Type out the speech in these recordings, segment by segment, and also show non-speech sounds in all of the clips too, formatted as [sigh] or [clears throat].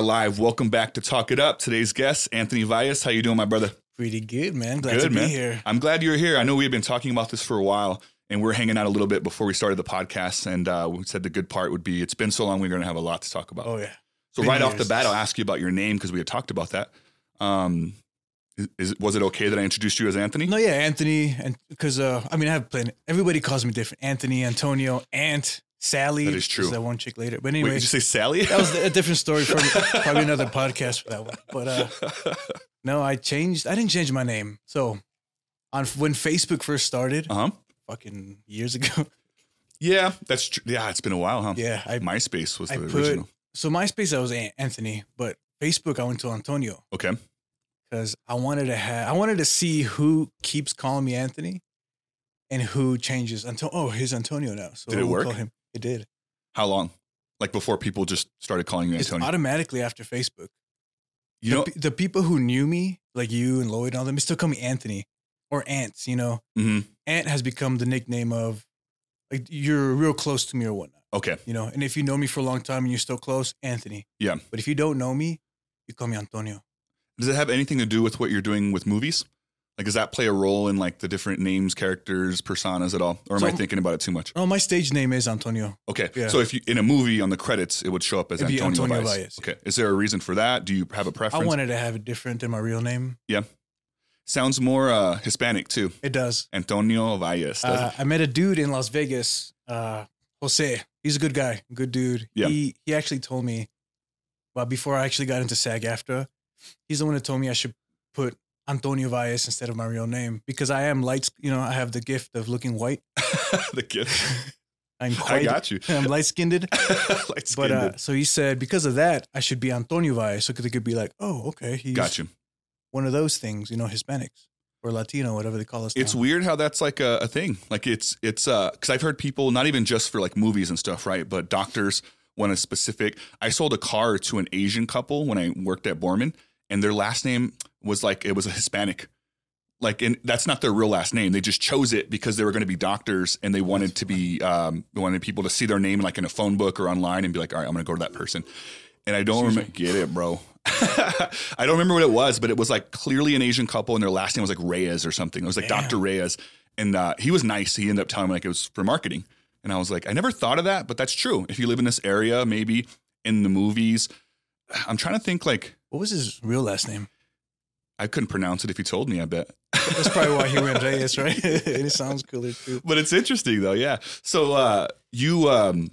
We are live. Welcome back to Talk It Up. Today's guest, Anthony Valles. How you doing, my brother? Pretty good, man. Glad Good, to be here. I'm glad you're here. I know we've been talking about this for a while, and we're hanging out a little bit before we started the podcast. And uh, we said the good part would be it's been so long, we're going to have a lot to talk about. Oh yeah. so right off the bat, I'll ask you about your name because we had talked about that. Um, is, was it okay that I introduced you as Anthony? No, yeah, Anthony, and because uh, I mean, I have plenty. Everybody calls me different. Anthony, Antonio, Aunt, Sally. That is true. That one chick later. But Wait, anyway, did you say Sally? that was a different [laughs] story for probably another podcast for that one. But uh, no, I changed. I didn't change my name. So on when Facebook first started, uh huh. fucking years ago. Yeah, that's true. Yeah, it's been a while, huh? Yeah, I MySpace was I the put- original. so MySpace I was Anthony, but Facebook I went to Antonio. Okay. because I wanted to have I wanted to see who keeps calling me Anthony and who changes until oh here's Antonio now. So Did it we'll work? Call him. It did. How long? Like before people just started calling you It's Antonio? automatically after Facebook. you know, the, pe- the people who knew me, like you and Lloyd and all them, they still call me Anthony or Ants. You know, Mhm. Ant has become the nickname of like you're real close to me or whatnot. okay. You know, and if you know me for a long time and you're still close, Anthony. Yeah. But if you don't know me, you call me Antonio. Does it have anything to do with what you're doing with movies? Like, does that play a role in like the different names, characters, personas at all? Or am I thinking about it too much? Oh, my stage name is Antonio. Okay. Yeah. So if you in a movie on the credits, it would show up as Antonio, Antonio Valles. Valles, Okay. Is there a reason for that? Do you have a preference? I wanted to have it different than my real name. Yeah, sounds more uh, Hispanic too. It does. Antonio Valles. Uh, I met a dude in Las Vegas, uh, Jose. He's a good guy, good dude. Yeah. He he actually told me, well, before I actually got into SAG-AFTRA, he's the one that told me I should put Antonio Valles instead of my real name because I am light. You know, I have the gift of looking white. [laughs] the gift. [laughs] I'm I got you. I'm light skinned. Light [laughs] But uh, so he said because of that, I should be Antonio Valles, so they could be like, oh, okay, he's got you. one of those things, you know, Hispanics or Latino, whatever they call us. It's now. weird how that's like a, a thing. Like it's it's uh because I've heard people not even just for like movies and stuff, right? But doctors want a specific. I sold a car to an Asian couple when I worked at Borman, and their last name was like it was a Hispanic. Like, and that's not their real last name. They just chose it because they were going to be doctors, and they wanted to be um, they wanted people to see their name like in a phone book or online, and be like, all right, I'm going to go to that person. And I don't remember. Get it, bro. [laughs] I don't remember what it was, but it was like clearly an Asian couple, and their last name was like Reyes or something. It was like Damn. Dr. Reyes, and uh, he was nice. He ended up telling me like it was for marketing, and I was like, I never thought of that, but that's true. If you live in this area, maybe in the movies, I'm trying to think. Like What was his real last name? I couldn't pronounce it if you told me. I bet. [laughs] That's probably why he went Reyes, right? [laughs] it sounds cooler too. but it's interesting though. Yeah. So uh, you, um,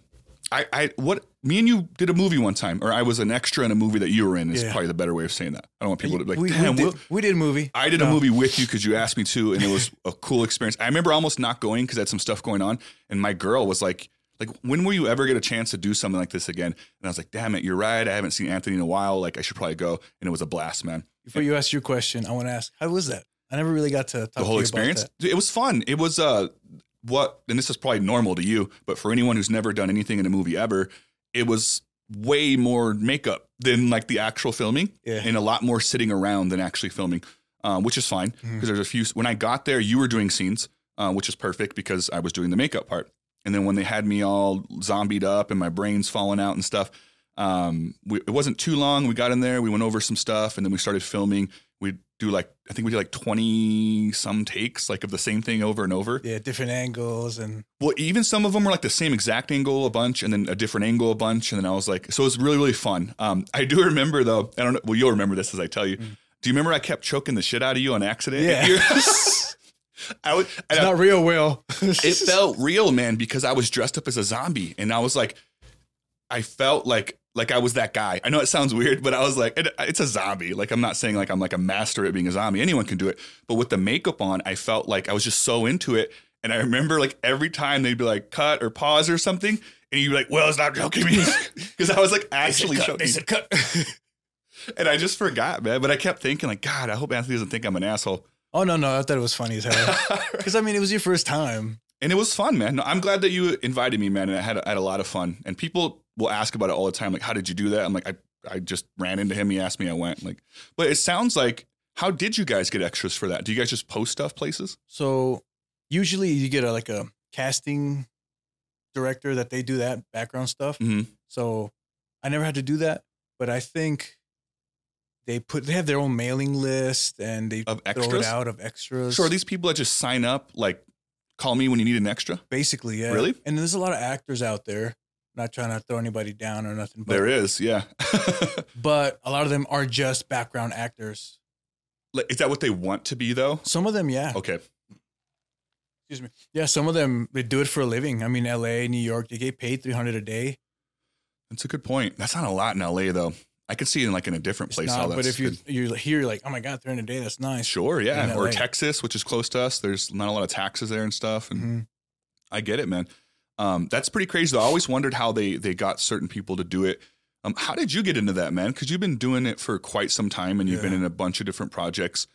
I, I, what? Me and you did a movie one time, or I was an extra in a movie that you were in. Is Yeah. probably the better way of saying that. I don't want people to be like, we, damn, we, did, we did a movie. I did a movie with you because you asked me to, and it was a cool experience. I remember almost not going because I had some stuff going on, and my girl was like, "Like, when will you ever get a chance to do something like this again?" And I was like, "Damn it, you're right. I haven't seen Anthony in a while. Like, I should probably go." And it was a blast, man. Before you ask your question, I want to ask, how was that? I never really got to talk the to whole you experience. It was fun. It was uh, what, and this is probably normal to you, but for anyone who's never done anything in a movie ever, it was way more makeup than like the actual filming. Yeah. and a lot more sitting around than actually filming, um, which is fine because Mhm. there's a few. When I got there, you were doing scenes, uh, which is perfect because I was doing the makeup part. And then when they had me all zombied up and my brains falling out and stuff, um, we, it wasn't too long. We got in there, we went over some stuff, and then we started filming. We do like I think we did like twenty some takes, like of the same thing over and over. Yeah, different angles and Well, even some of them were like the same exact angle a bunch, and then a different angle a bunch, and then I was like, so it was really really fun. Um, I do remember though. I don't know. Well, you'll remember this as I tell you. Mm. Do you remember I kept choking the shit out of you on accident? Yeah. [laughs] I and [laughs] it's I- not real well. [laughs] it felt real, man, because I was dressed up as a zombie, and I was like, I felt like like I was that guy. I know it sounds weird, but I was like, it, it's a zombie. Like I'm not saying like I'm like a master at being a zombie. Anyone can do it, but with the makeup on, I felt like I was just so into it. And I remember like every time they'd be like cut or pause or something, and you'd be like, "Well, it's not joking me," [laughs] [laughs] because I was like actually cut. They said cut. [laughs] And I just forgot, man. But I kept thinking like, God, I hope Anthony doesn't think I'm an asshole. oh no, no, I thought it was funny as hell. Because I mean, it was your first time. And it was fun, man. No, I'm glad that you invited me, man. And I had, I had a lot of fun. And people will ask about it all the time. Like, how did you do that? I'm like, I, I just ran into him. He asked me, I went. Like, but it sounds like, how did you guys get extras for that? Do you guys just post stuff places? So usually you get a like a casting director that they do that background stuff. hmm So I never had to do that. but I think they put they have their own mailing list and they Of throw it out of extras. So are these people that just sign up, like, call me when you need an extra? basically yeah. Really? And there's a lot of actors out there. Not trying to throw anybody down or nothing, but there is, yeah. [laughs] but a lot of them are just background actors. Like, is that what they want to be, though? Some of them, yeah. Okay. Excuse me. Yeah, some of them they do it for a living. I mean, L.A., New York, they get paid three hundred a day. That's a good point. That's not a lot in LA, though. I could see it in like in a different It's place. not, but if you good. you're here, you're like, oh my god, three hundred a day, that's nice. Sure, yeah. Or Texas, which is close to us. There's not a lot of taxes there and stuff. And Mhm. I get it, man. Um, that's pretty crazy. Though. I always wondered how they they got certain people to do it. Um, how did you get into that, man? Because you've been doing it for quite some time, and you've been in a bunch of different projects.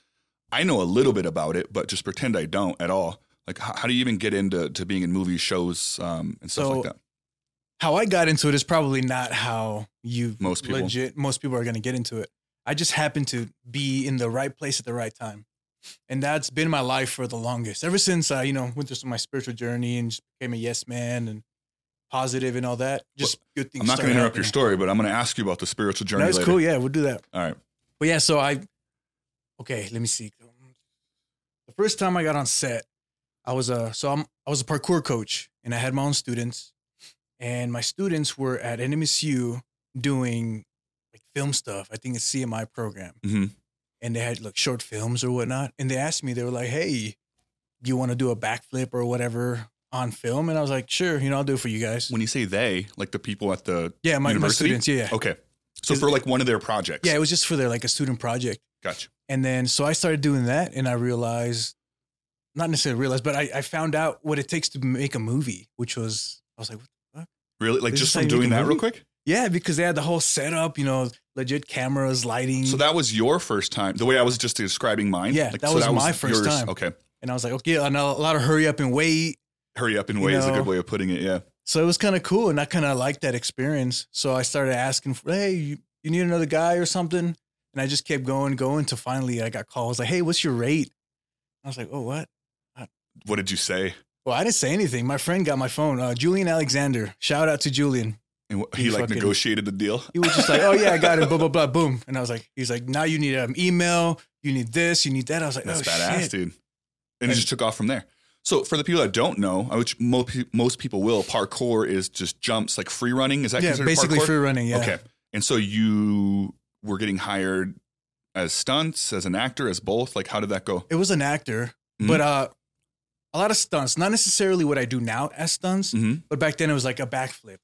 I know a little bit about it, but just pretend I don't at all. Like, how, how do you even get into to being in movies, shows, um, and stuff So, like that? How I got into it is probably not how you Most people. legit most people are going to get into it. I just happened to be in the right place at the right time. And that's been my life for the longest. Ever since I, you know, went through some my spiritual journey and just became a yes man and positive and all that. Just good things. I'm not going to interrupt your story, but I'm going to ask you about the spiritual journey That's cool. Yeah, we'll do that. All right. But yeah, so I okay, let me see. The first time I got on set, I was a so I'm I was a parkour coach and I had my own students. And my students were at NMSU doing like film stuff. I think it's CMI program. Mhm. And they had like short films or whatnot. And they asked me, they were like, Hey, you want to do a backflip or whatever on film? And I was like, Sure, you know, I'll do it for you guys. When you say they, like the people at the yeah, my, my university? students, yeah, yeah. okay, so for like one of their projects. Yeah, it was just for their like a student project. gotcha. And then so I started doing that and I realized, not necessarily realized, but I, I found out what it takes to make a movie, which was, I was like, what the fuck? Really, like just from doing that real quick. Yeah, because they had the whole setup, you know, legit cameras, lighting. So that was your first time. The way I was just describing mine. Yeah, that so was my first time. Okay, and I was like, okay, and a lot of hurry up and wait. hurry up and You wait is a good way of putting it. Yeah. So it was kind of cool. And I kind of liked that experience. So I started asking, for, hey, you, you need another guy or something? And I just kept going, going to finally I got calls like, hey, what's your rate? I was like, oh, what? What did you say? Well, I didn't say anything. My friend got my phone. Uh, Julian Alexander. Shout out to Julian. And He he like fucking- negotiated the deal. He was just like, "Oh yeah, I got it." Blah blah blah. [laughs] Boom. And I was like, "He's like, now you need an email. You need this. You need that." I was like, That's "Oh badass, shit." dude. And, And- it just took off from there. So for the people that don't know, which most people will, parkour is just jumps like free running. Is that Yeah, basically parkour? free running. Yeah. Okay. And so you were getting hired as stunts, as an actor, as both. Like, how did that go? It was an actor, Mhm. but uh, a lot of stunts. Not necessarily what I do now as stunts, hmm but back then it was like a backflip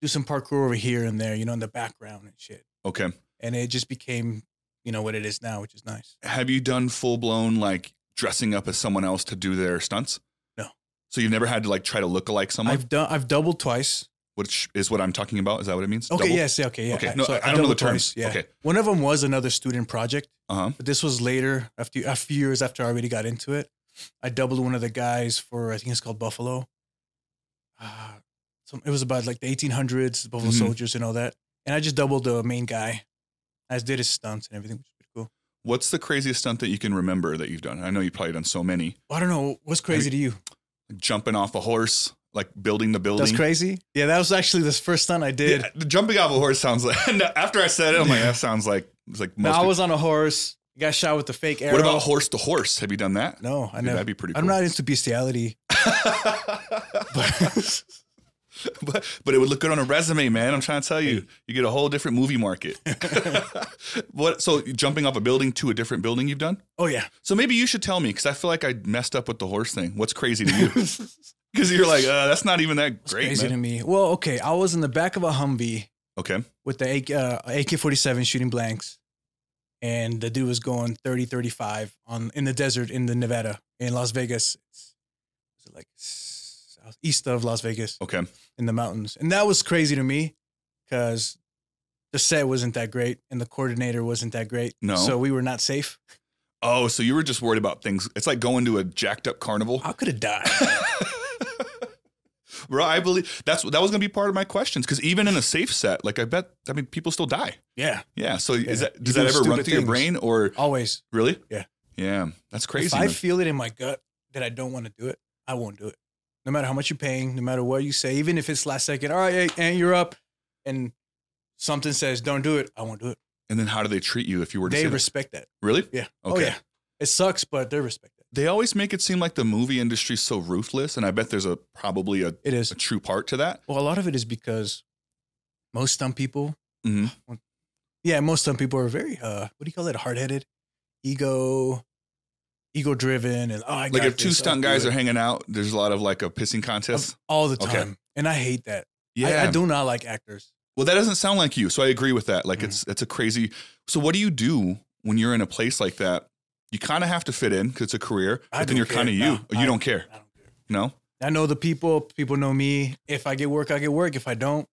do some parkour over here and there, you know, in the background and shit. Okay. And it just became, you know, what it is now, which is nice. Have you done full blown like dressing up as someone else to do their stunts? No. So you've never had to like try to look like someone, I've done. I've doubled twice. which is what I'm talking about. Is that what it means? Okay. Double? Yes. Yeah, okay. Yeah. Okay. No, I don't know the terms. twice, Yeah. Okay. One of them was another student project. Uh huh. But this was later, after a few years after I already got into it. I doubled one of the guys for I think it's called Buffalo. Uh, so it was about like the 1800s, Buffalo Mhm. soldiers and all that. And I just doubled the main guy. I just did his stunts and everything, which was pretty cool. What's the craziest stunt that you can remember that you've done? I know you've probably done so many. I don't know what's crazy to you. Jumping off a horse, like building the building. That's crazy. Yeah, that was actually the first stunt I did. Yeah, the jumping off a horse sounds like. [laughs] after I said it, I'm like, that sounds like it's like No. I was on a horse. Got shot with the fake arrow. what about horse to horse? Have you done that? No, I Dude, never. that'd be pretty. I'm not into bestiality. [laughs] [laughs] but, [laughs] but but it would look good on a resume, man. I'm trying to tell you, you get a whole different movie market. [laughs] what? So jumping off a building to a different building you've done? Oh yeah. So maybe you should tell me because I feel like I messed up with the horse thing. What's crazy to you? [laughs] Because you're like, uh, that's not even that It's great, crazy man. to me. Well, okay, I was in the back of a Humvee Okay, with the AK, uh, AK-47 shooting blanks, and the dude was going 30, 35 on in the desert in the Nevada in Las Vegas. It's, it's like east of Las Vegas okay. in the mountains, and that was crazy to me because the set wasn't that great and the coordinator wasn't that great. No. so we were not safe. Oh, so you were just worried about things. It's like going to a jacked up carnival. I could have died. [laughs] Bro, I believe that's that was gonna be part of my questions because even in a safe set, like I bet, I mean, people still die. yeah, Yeah. So is that does You that do ever run through your brain or always. really? Yeah. Yeah, that's crazy. If I man. feel it in my gut that I don't want to do it, I won't do it. No matter how much you're paying, no matter what you say, even if it's last second, all right, and you're up. And something says don't do it, I won't do it. And then how do they treat you if you were to They say that? respect that. really? Yeah. Okay. Oh yeah. It sucks, but they respect it. They always make it seem like the movie industry's so ruthless, and I bet there's a probably a, It is. a true part to that. Well, a lot of it is because most stunt people, Mhm. yeah, most stunt people are very uh, what do you call it? Hard headed, ego, ego driven, and oh, I Like if two this, stunt guys are hanging out, there's a lot of like a pissing contest. all the time, Okay. and I hate that. Yeah. I, I do not like actors. Well, that doesn't sound like you, so I agree with that. Like Mhm. it's it's a crazy. So what do you do when you're in a place like that? You kind of have to fit in because it's a career, I but then you're kind of you. No, you I- don't care. I don't care. No, I know the people. People know me. If I get work, I get work. If I don't,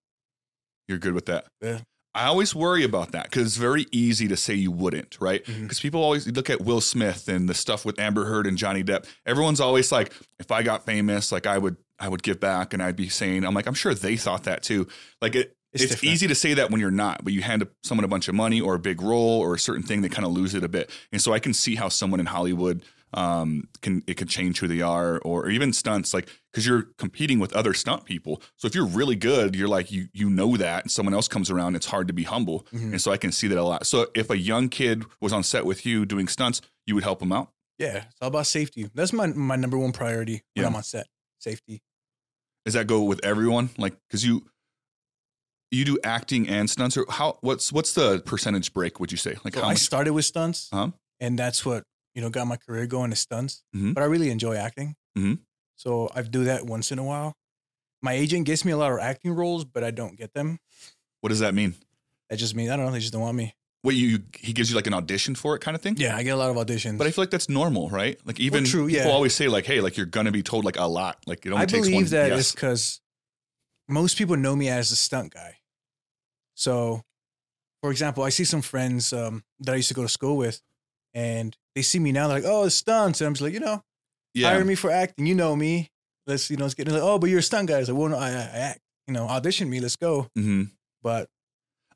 you're good with that. Yeah. I always worry about that because it's very easy to say you wouldn't, right? Because Mhm. people always look at Will Smith and the stuff with Amber Heard and Johnny Depp. Everyone's always like, if I got famous, like I would, I would give back, and I'd be saying, I'm like, I'm sure they thought that too. Like it, It's it's, easy to say that when you're not, but you hand someone a bunch of money or a big role or a certain thing, they kind of lose it a bit. And so I can see how someone in Hollywood um, can it can change who they are, or, or even stunts, like because you're competing with other stunt people. So if you're really good, you're like you you know that, and someone else comes around, it's hard to be humble. Mhm. And so I can see that a lot. So if a young kid was on set with you doing stunts, you would help them out. yeah, it's all about safety. That's my my number one priority when Yeah. I'm on set. Safety. Does that go with everyone? Like because you you do acting and stunts, or how? What's what's the percentage break? Would you say like So how I much? started with stunts, Uh-huh. and that's what you know got my career going is stunts. Mhm. But I really enjoy acting, Mhm. so I do that once in a while. My agent gets me a lot of acting roles, but I don't get them. What does that mean? That just means I don't know. They just don't want me. What you, he gives you like an audition for it kind of thing? Yeah, I get a lot of auditions. But I feel like that's normal, right? Like even true, people yeah. always say like, hey, like you're gonna be told like a lot. Like it only I takes believe one. that yes. because most people know me as a stunt guy. So, for example, I see some friends um, that I used to go to school with, and they see me now. They're like, "Oh, it's stunts," and I'm just like, you know, yeah. hire me for acting. You know me. Let's you know, let's get like, oh, but you're a stunt guy. I was like, well, no, I, I act. You know, audition me. Let's go. hmm But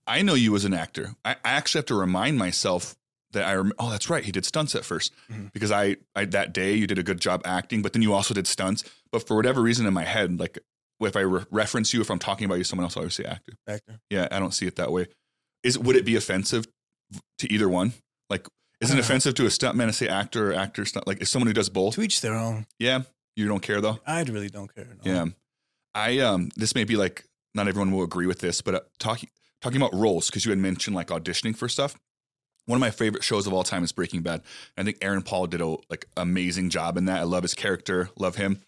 I know you as an actor. I, I actually have to remind myself that I rem- oh that's right he did stunts at 1st Mhm. because I, I that day you did a good job acting but then you also did stunts but for whatever reason in my head like if I re- reference you if I'm talking about you someone else I always say actor actor. yeah I don't see it that way is would it be offensive to either one like is it Uh. offensive to a stuntman to say actor or actor stunt like is someone who does both To each their own. yeah you don't care though I really don't care. no. yeah. I um this may be like not everyone will agree with this, but uh, talking talking about roles because you had mentioned like auditioning for stuff. One of my favorite shows of all time is Breaking Bad. I think Aaron Paul did a like amazing job in that. I love his character, love him.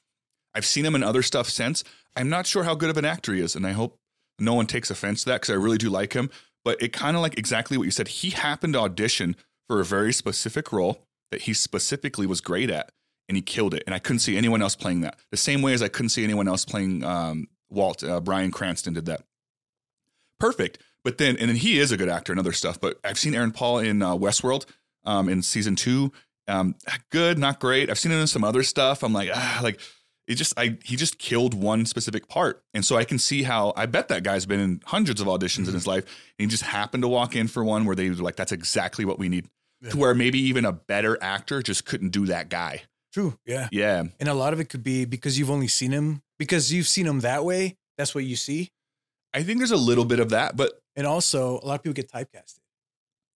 I've seen him in other stuff since. I'm not sure how good of an actor he is, and I hope no one takes offense to that because I really do like him. But it kind of like exactly what you said. He happened to audition for a very specific role that he specifically was great at, and he killed it. And I couldn't see anyone else playing that. The same way as I couldn't see anyone else playing um, Walt. Uh, Bryan Cranston did that. Perfect. But then, and then he is a good actor and other stuff. But I've seen Aaron Paul in uh, Westworld um, in season two. Um, good, not great. I've seen him in some other stuff. I'm like, ah, like it just, I he just killed one specific part, and so I can see how I bet that guy's been in hundreds of auditions in his life, and he just happened to walk in for one where they were like, that's exactly what we need. Yeah. To where maybe even a better actor just couldn't do that guy. True. Yeah. Yeah, And a lot of it could be because you've only seen him because you've seen him that way. That's what you see. I think there's a little bit of that, but And also, a lot of people get typecasted.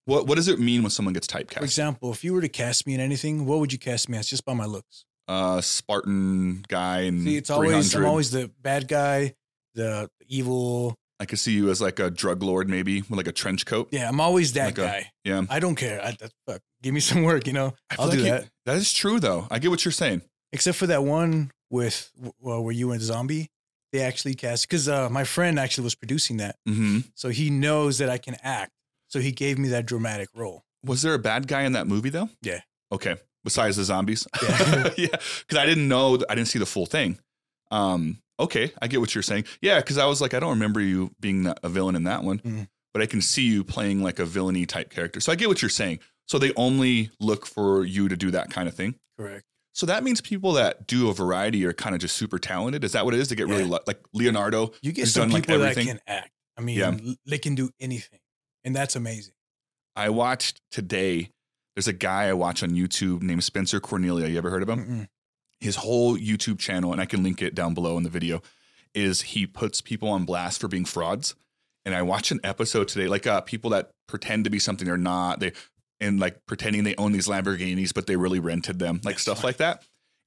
what what does it mean when someone gets typecast? For example, if you were to cast me in anything, what would you cast me as just by my looks? Uh, Spartan guy and See, it's always I'm always the bad guy, the evil. I could see you as like a drug lord, maybe with like a trench coat. Yeah, I'm always that Like a- guy. Yeah, I don't care. I, that, fuck, give me some work, you know. I I'll do like that. you- that is true, though. I get what you're saying. Except for that one with well, where you were in zombie. They actually cast because uh, my friend actually was producing that, hmm so he knows that I can act. So he gave me that dramatic role. Was there a bad guy in that movie though? Yeah. Okay. Besides the zombies. Yeah. [laughs] yeah. Because I didn't know. I didn't see the full thing. Um. Okay, I get what you're saying. Yeah. Because I was like, I don't remember you being a villain in that one, Mhm. but I can see you playing like a villainy type character. So I get what you're saying. So they only look for you to do that kind of thing. Correct. So that means people that do a variety are kind of just super talented. Is that what it is? To get really Yeah. lu- like Leonardo. You get some done, like, people that can act. I mean, Yeah. they can do anything, and that's amazing. I watched today. There's a guy I watch on YouTube named Spencer Cornelia. You ever heard of him? Mm-mm. His whole YouTube channel, and I can link it down below in the video, is he puts people on blast for being frauds. and I watched an episode today, like uh, people that pretend to be something they're not. They and like pretending they own these Lamborghinis, but they really rented them, like stuff right. like that.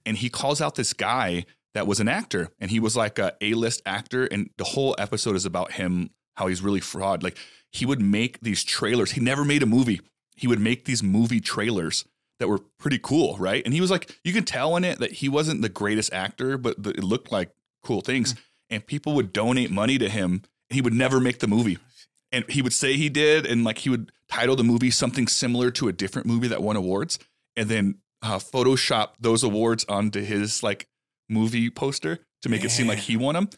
And he calls out this guy that was an actor, and he was like a A list actor, and the whole episode is about him how he's really fraud. Like he would make these trailers. He never made a movie. He would make these movie trailers that were pretty cool, right? And he was like, you can tell in it that he wasn't the greatest actor, but the, it looked like cool things. And people would donate money to him, and he would never make the movie. And he would say he did, and like he would title the movie something similar to a different movie that won awards, and then uh, Photoshop those awards onto his like movie poster to make it seem like he won them.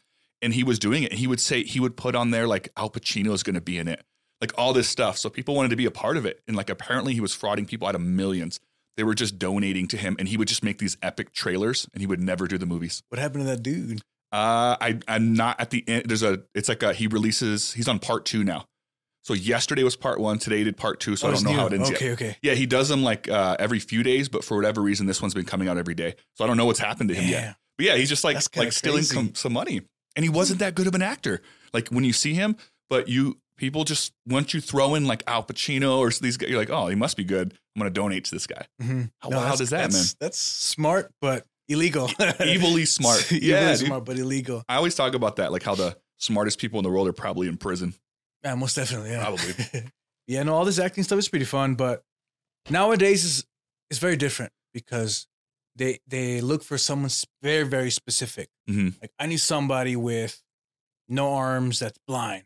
And he was doing it. He would say he would put on there like Al Pacino is going to be in it, like all this stuff. So people wanted to be a part of it. And like apparently he was frauding people out of millions. They were just donating to him, and he would just make these epic trailers, and he would never do the movies. What happened to that dude? Uh, I I'm not at the end. There's a. It's like a, he releases. He's on part two now. So yesterday was part one. Today he did part two. So I Oh, don't know new. how it ends Okay, yet. okay. Yeah, he does them like uh, every few days, but for whatever reason, this one's been coming out every day. So I don't know what's happened to him yet. But yeah, he's just like like stealing some, some money, and he wasn't that good of an actor. Like when you see him, but you people just once you throw in like Al Pacino or these guys, you're like, oh, he must be good. I'm gonna donate to this guy. Mhm. How wild that's- is that, man? that's, That's smart, but illegal. Evilly [laughs] smart. Yeah, dude. smart, but illegal. I always talk about that, like how the smartest people in the world are probably in prison. Yeah, most definitely. Yeah. Probably. [laughs] yeah, no, all this acting stuff is pretty fun, but nowadays is it's very different because they they look for someone very very specific. Mhm. Like I need somebody with no arms that's blind.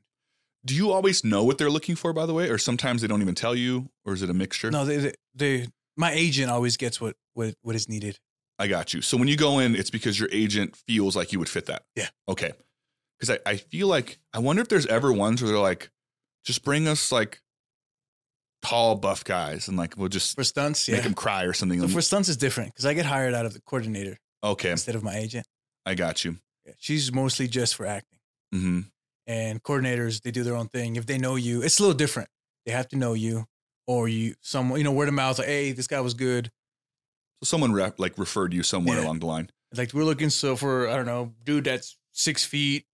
Do you always know what they're looking for, by the way, or sometimes they don't even tell you, or is it a mixture? No, they, they they my agent always gets what what what is needed. I got you. So when you go in, it's because your agent feels like you would fit that. Yeah. Okay. Because I, I feel like I wonder if there's ever ones where they're like, just bring us like tall, buff guys, and like we'll just For stunts, make yeah. them cry or something. So for stunts is different because I get hired out of the coordinator okay, instead of my agent. I got you. Yeah, she's mostly just for acting. hmm and coordinators they do their own thing if they know you it's a little different they have to know you or you someone you know word of mouth like hey this guy was good So someone re- like referred you somewhere Yeah. along the line. like we're looking so for i don't know dude that's six feet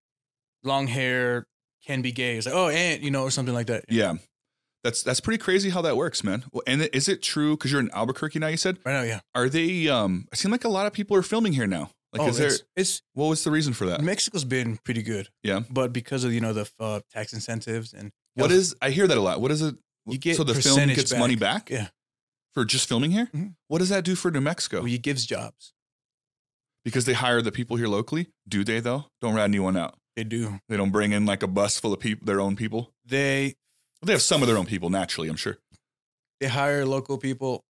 long hair can be gay it's like oh and you know or something like that Yeah. That's that's pretty crazy how that works, man. Well, And is it true? Because you're in Albuquerque now. You said, right now yeah are they? Um, it seems like a lot of people are filming here now. Like, oh, is there? it's, it's What was the reason for that? mexico's been pretty good Yeah. but because of you know the uh, tax incentives and What is? I hear that a lot. What is it? You get so the film gets back. money back. Yeah. For just filming here. Mhm. What does that do for New Mexico? well, he gives jobs because they hire the people here locally. Do they though? Don't rat anyone out. they do They don't bring in like a bus full of people, their own people. they They have some of their own people naturally. I'm sure. they hire local people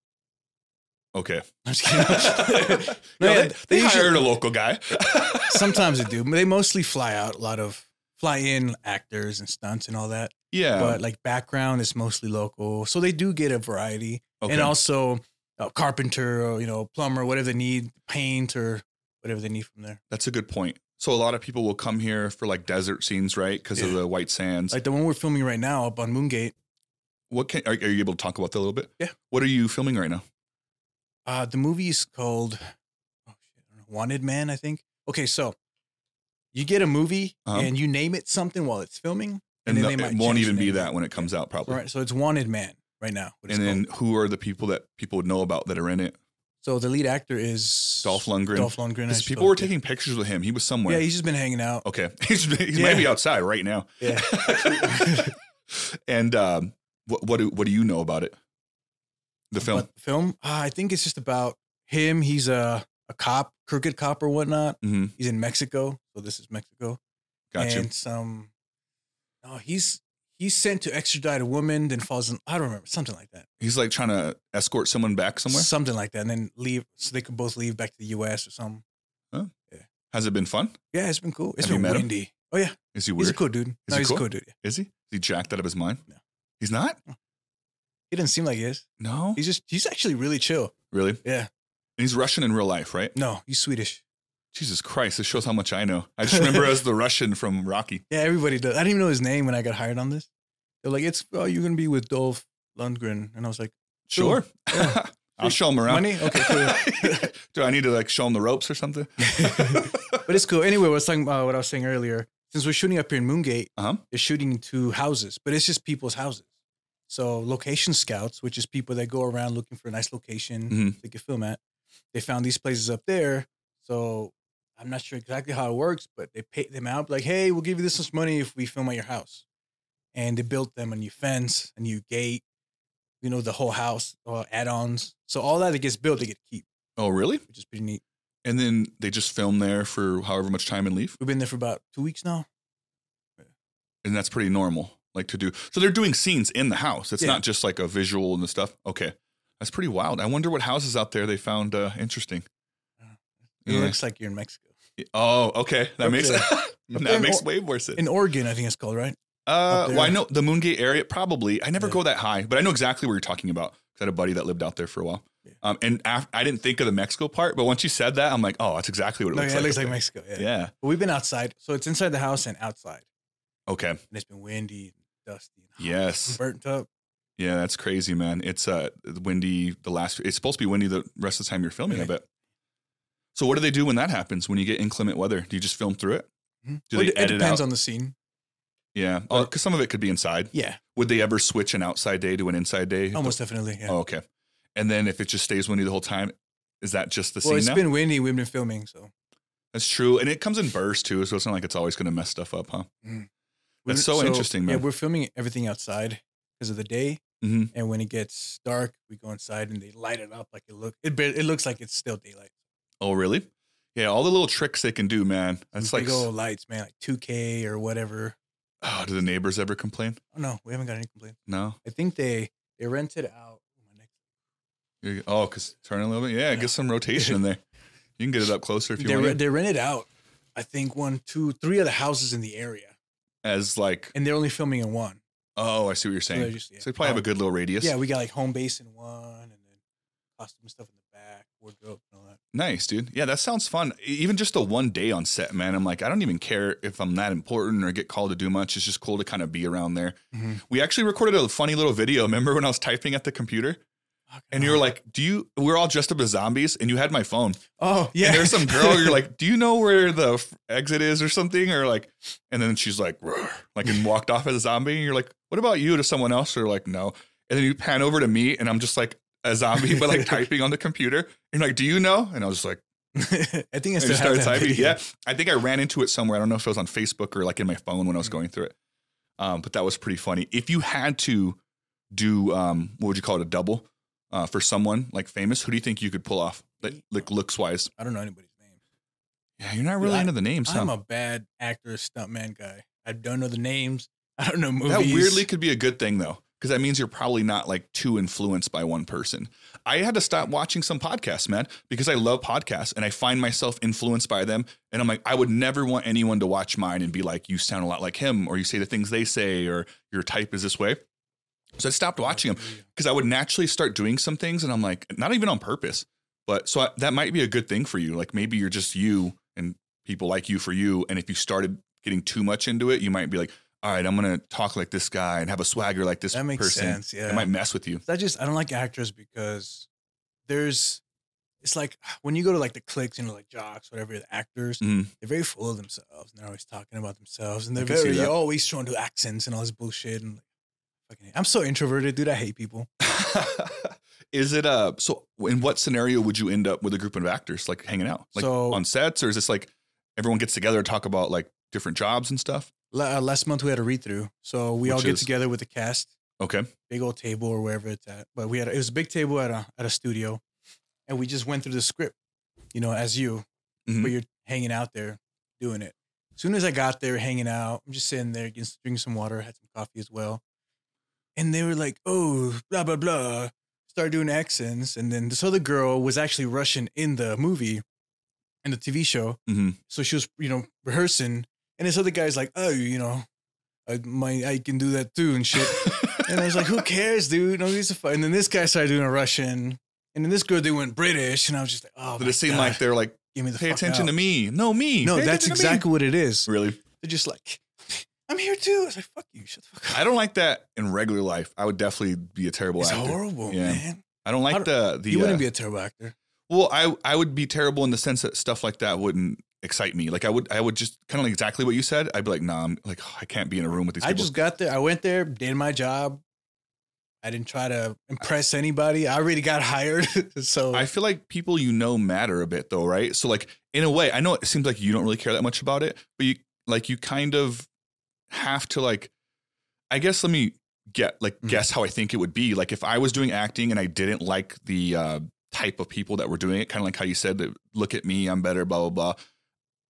Okay. [laughs] I'm just kidding. [laughs] No, No, they, they they usually- hired a local guy. [laughs] Sometimes they do. but They mostly fly out. A lot of fly in actors and stunts and all that. yeah. But like background is mostly local, so they do get a variety. okay. And also a carpenter or you know plumber, whatever they need, paint or whatever they need from there. That's a good point. So a lot of people will come here for like desert scenes, right? Because of the white sands. Like the one we're filming right now up on Moongate. what can are, are you able to talk about that a little bit? Yeah. What are you filming right now? Uh, the movie is called oh shit, I don't know, Wanted Man, I think. Okay, so you get a movie Uh-huh. and you name it something while it's filming, And, then no- they it won't even be that when it comes out, probably. right? So it's Wanted Man right now. what And then called. who are the people that people would know about that are in it? so the lead actor is Dolph Lundgren. Dolph Lundgren. People were taking pictures with him. He was somewhere. Yeah, he's just been hanging out. okay. [laughs] He's, he's Yeah. maybe outside right now. Yeah. [laughs] and um, what what do, what do you know about it? The film. But the film, uh, I think it's just about him. He's a a cop, crooked cop or whatnot. hmm He's in Mexico, so this is Mexico. Got you. and some, no, he's he's sent to extradite a woman, then falls in. I don't remember something like that. He's like trying to escort someone back somewhere. Something like that, and then leave so they could both leave back to the U.S. or something. Has it been fun? Yeah, it's been cool. It's Have been met him? windy. Oh yeah, Is he weird? he's a cool dude. no, he he's cool? a cool dude. Yeah. Is he? Is he jacked out of his mind? No. He's not. He doesn't seem like he is. No. He's just he's actually really chill. really? Yeah. And he's Russian in real life, right? No, he's Swedish. Jesus Christ! This shows how much I know. I just remember as the [laughs] Russian from Rocky. Yeah, everybody does. I didn't even know his name when I got hired on this. They're like, "It's oh, you're gonna be with Dolph Lundgren," and I was like, Sure. Yeah. [laughs] I'll show him around. Money? Okay, cool. [laughs] Do I need to like show him the ropes or something? but it's cool. Anyway, I was talking about what I was saying earlier. since we're shooting up here in Moongate, Uh-huh. they're shooting into houses, but it's just people's houses. So location scouts, which is people that go around looking for a nice location Mhm. they can film at, they found these places up there. So I'm not sure exactly how it works, but they pay them out like, hey, we'll give you this much money if we film at your house. And they built them a new fence, a new gate, you know, the whole house, uh, add-ons. So all that that gets built, they get to keep, Oh, really? which is pretty neat. And then they just film there for however much time and leave, We've been there for about two weeks now. and that's pretty normal. Like to do. So they're doing scenes in the house. It's Yeah. not just like a visual and the stuff. Okay, that's pretty wild. I wonder what houses out there they found uh, interesting. It Yeah. looks like you're in Mexico. Oh, okay. That Up makes [laughs] that in makes way more sense. In Organ, I think it's called, right? Uh, well, I know the Moongate area probably. I never Yeah. go that high, but I know exactly what you're talking about. I had a buddy that lived out there for a while. Yeah. Um, and af- I didn't think of the Mexico part, but once you said that, I'm like, oh, that's exactly what it No, looks yeah, like. it looks like there. Mexico. Yeah. Yeah. But we've been outside. So it's inside the house and outside. Okay. And it's been windy, dusty, and Yes. burnt up. Yeah, that's crazy, man. It's uh windy. The last it's supposed to be windy the rest of the time you're filming. I Really? bet. So what do they do when that happens? When you get inclement weather, do you just film through it? Mhm. Do Well, they it depends out? on the scene. Yeah. Oh, because some of it could be inside. Yeah, Would they ever switch an outside day to an inside day? almost definitely. Yeah. Oh, okay. And then if it just stays windy the whole time, is that just the well, scene Well, it's now? been windy. We've been filming, so That's true, and it comes in bursts too, so it's not like it's always going to mess stuff up, huh? We've- That's so interesting, Yeah, man. we're filming everything outside because of the day, Mhm. and when it gets dark, we go inside and they light it up like it look. It it looks like it's still daylight. Oh, really? Yeah, all the little tricks they can do, man. That's like, old lights, man, like 2K or whatever. oh, do the neighbors ever complain? Oh no, we haven't got any complaints. No. I think they they rented out. my next- You- Oh, because turn a little bit. Yeah, Yeah. get some rotation in [laughs] there. You can get it up closer if you They want. they rented out. I think one, two, three of the houses in the area, As like, and they're only filming in one. oh, I see what you're saying. So, just- yeah. they probably have a good little radius. Yeah, we got like home base in one, and then costume stuff in the back, wardrobe, and all that. Nice, dude. Yeah, that sounds fun. Even just the one day on set, man. I'm like, I don't even care if I'm that important or get called to do much. It's just cool to kind of be around there. Mhm. We actually recorded a funny little video. Remember when I was typing at the computer? And you were like, "Do you?" We're all dressed up as zombies, and you had my phone. "Oh yeah." And there's some [laughs] girl. You're like, "Do you know where the f- exit is, or something?" Or like, and then she's like, like, and walked off as a zombie. And you're like, "What about you?" To someone else, or like, "No." And then you pan over to me, and I'm just like a zombie, but like [laughs] typing on the computer. And you're like, "Do you know?" And I was just like, [laughs] I think I still started typing. video. Yeah, I think I ran into it somewhere. I don't know if it was on Facebook or like in my phone when I was Mhm. going through it. Um, but that was pretty funny. If you had to do, um, what would you call it, a double uh, for someone like famous, who do you think you could pull off, like, like looks wise? I don't know anybody's name. Yeah, you're not really I- into the names. I'm a bad actor, stuntman guy. I don't know the names. [laughs] I don't know movies. That weirdly could be a good thing though, because that means you're probably not like too influenced by one person. I had to stop watching some podcasts, man, because I love podcasts and I find myself influenced by them. And I'm like, I would never want anyone to watch mine and be like, you sound a lot like him, or you say the things they say, or your type is this way. So I stopped watching them because I would naturally start doing some things, and I'm like, not even on purpose, but so I, that might be a good thing for you. Like maybe you're just you, and people like you for you. And if you started getting too much into it, you might be like, all right, I'm gonna talk like this guy and have a swagger like this That makes person. sense. Yeah. It might mess with you. I just I don't like actors because there's it's like when you go to like the cliques, you know, like jocks, whatever, the actors, Mhm. they're very full of themselves and they're always talking about themselves and they're very always trying to do accents and all this bullshit and like, fucking I'm so introverted, dude. I hate people. [laughs] is it uh so in what scenario would you end up with a group of actors like hanging out like So- on sets or is this like everyone gets together to talk about like different jobs and stuff uh, last month we had a read through, so we all get is? together with the cast, okay big old table or wherever it's at. But we had a, it was a big table at a at a studio, and we just went through the script, you know, as you, Mhm. but you're hanging out there doing it. As soon as I got there, hanging out, I'm just sitting there, getting, drinking some water, had some coffee as well, and they were like, "Oh, blah blah blah," started doing accents, and then this other girl was actually Russian in the movie, in the TV show, Mhm. so she was, you know, rehearsing, and this other guy's like, "Oh, you know, I my I can do that too and shit." [laughs] And I was like, "Who cares, dude? No reason to fight." And then this guy started doing a Russian, and then this girl they went British, and I was just like, "Oh, Did it seem God, like they're like give me the pay attention out." to me no me No, Pay that's to me." exactly what it is. really They're just like, "I'm here too." I was like, "Fuck you, shut the fuck up." i don't like that in regular life i would definitely be a terrible It's actor horrible, Yeah. man. i don't like I the the You uh, wouldn't be a terrible actor. well i i would be terrible in the sense that stuff like that wouldn't excite me. Like I would I would just kind of like exactly what you said. I'd be like, nah, I'm like I can't be in a room with these I people. just got there. I went there, did my job. I didn't try to impress anybody. I already got [laughs] hired. so I feel like people you know matter a bit though, right? So like in a way, I know it seems like you don't really care that much about it, but you like you kind of have to like I guess let me get like Mhm. guess how I think it would be. Like if I was doing acting and I didn't like the uh type of people that were doing it, kind of like how you said that look at me, I'm better, blah blah blah.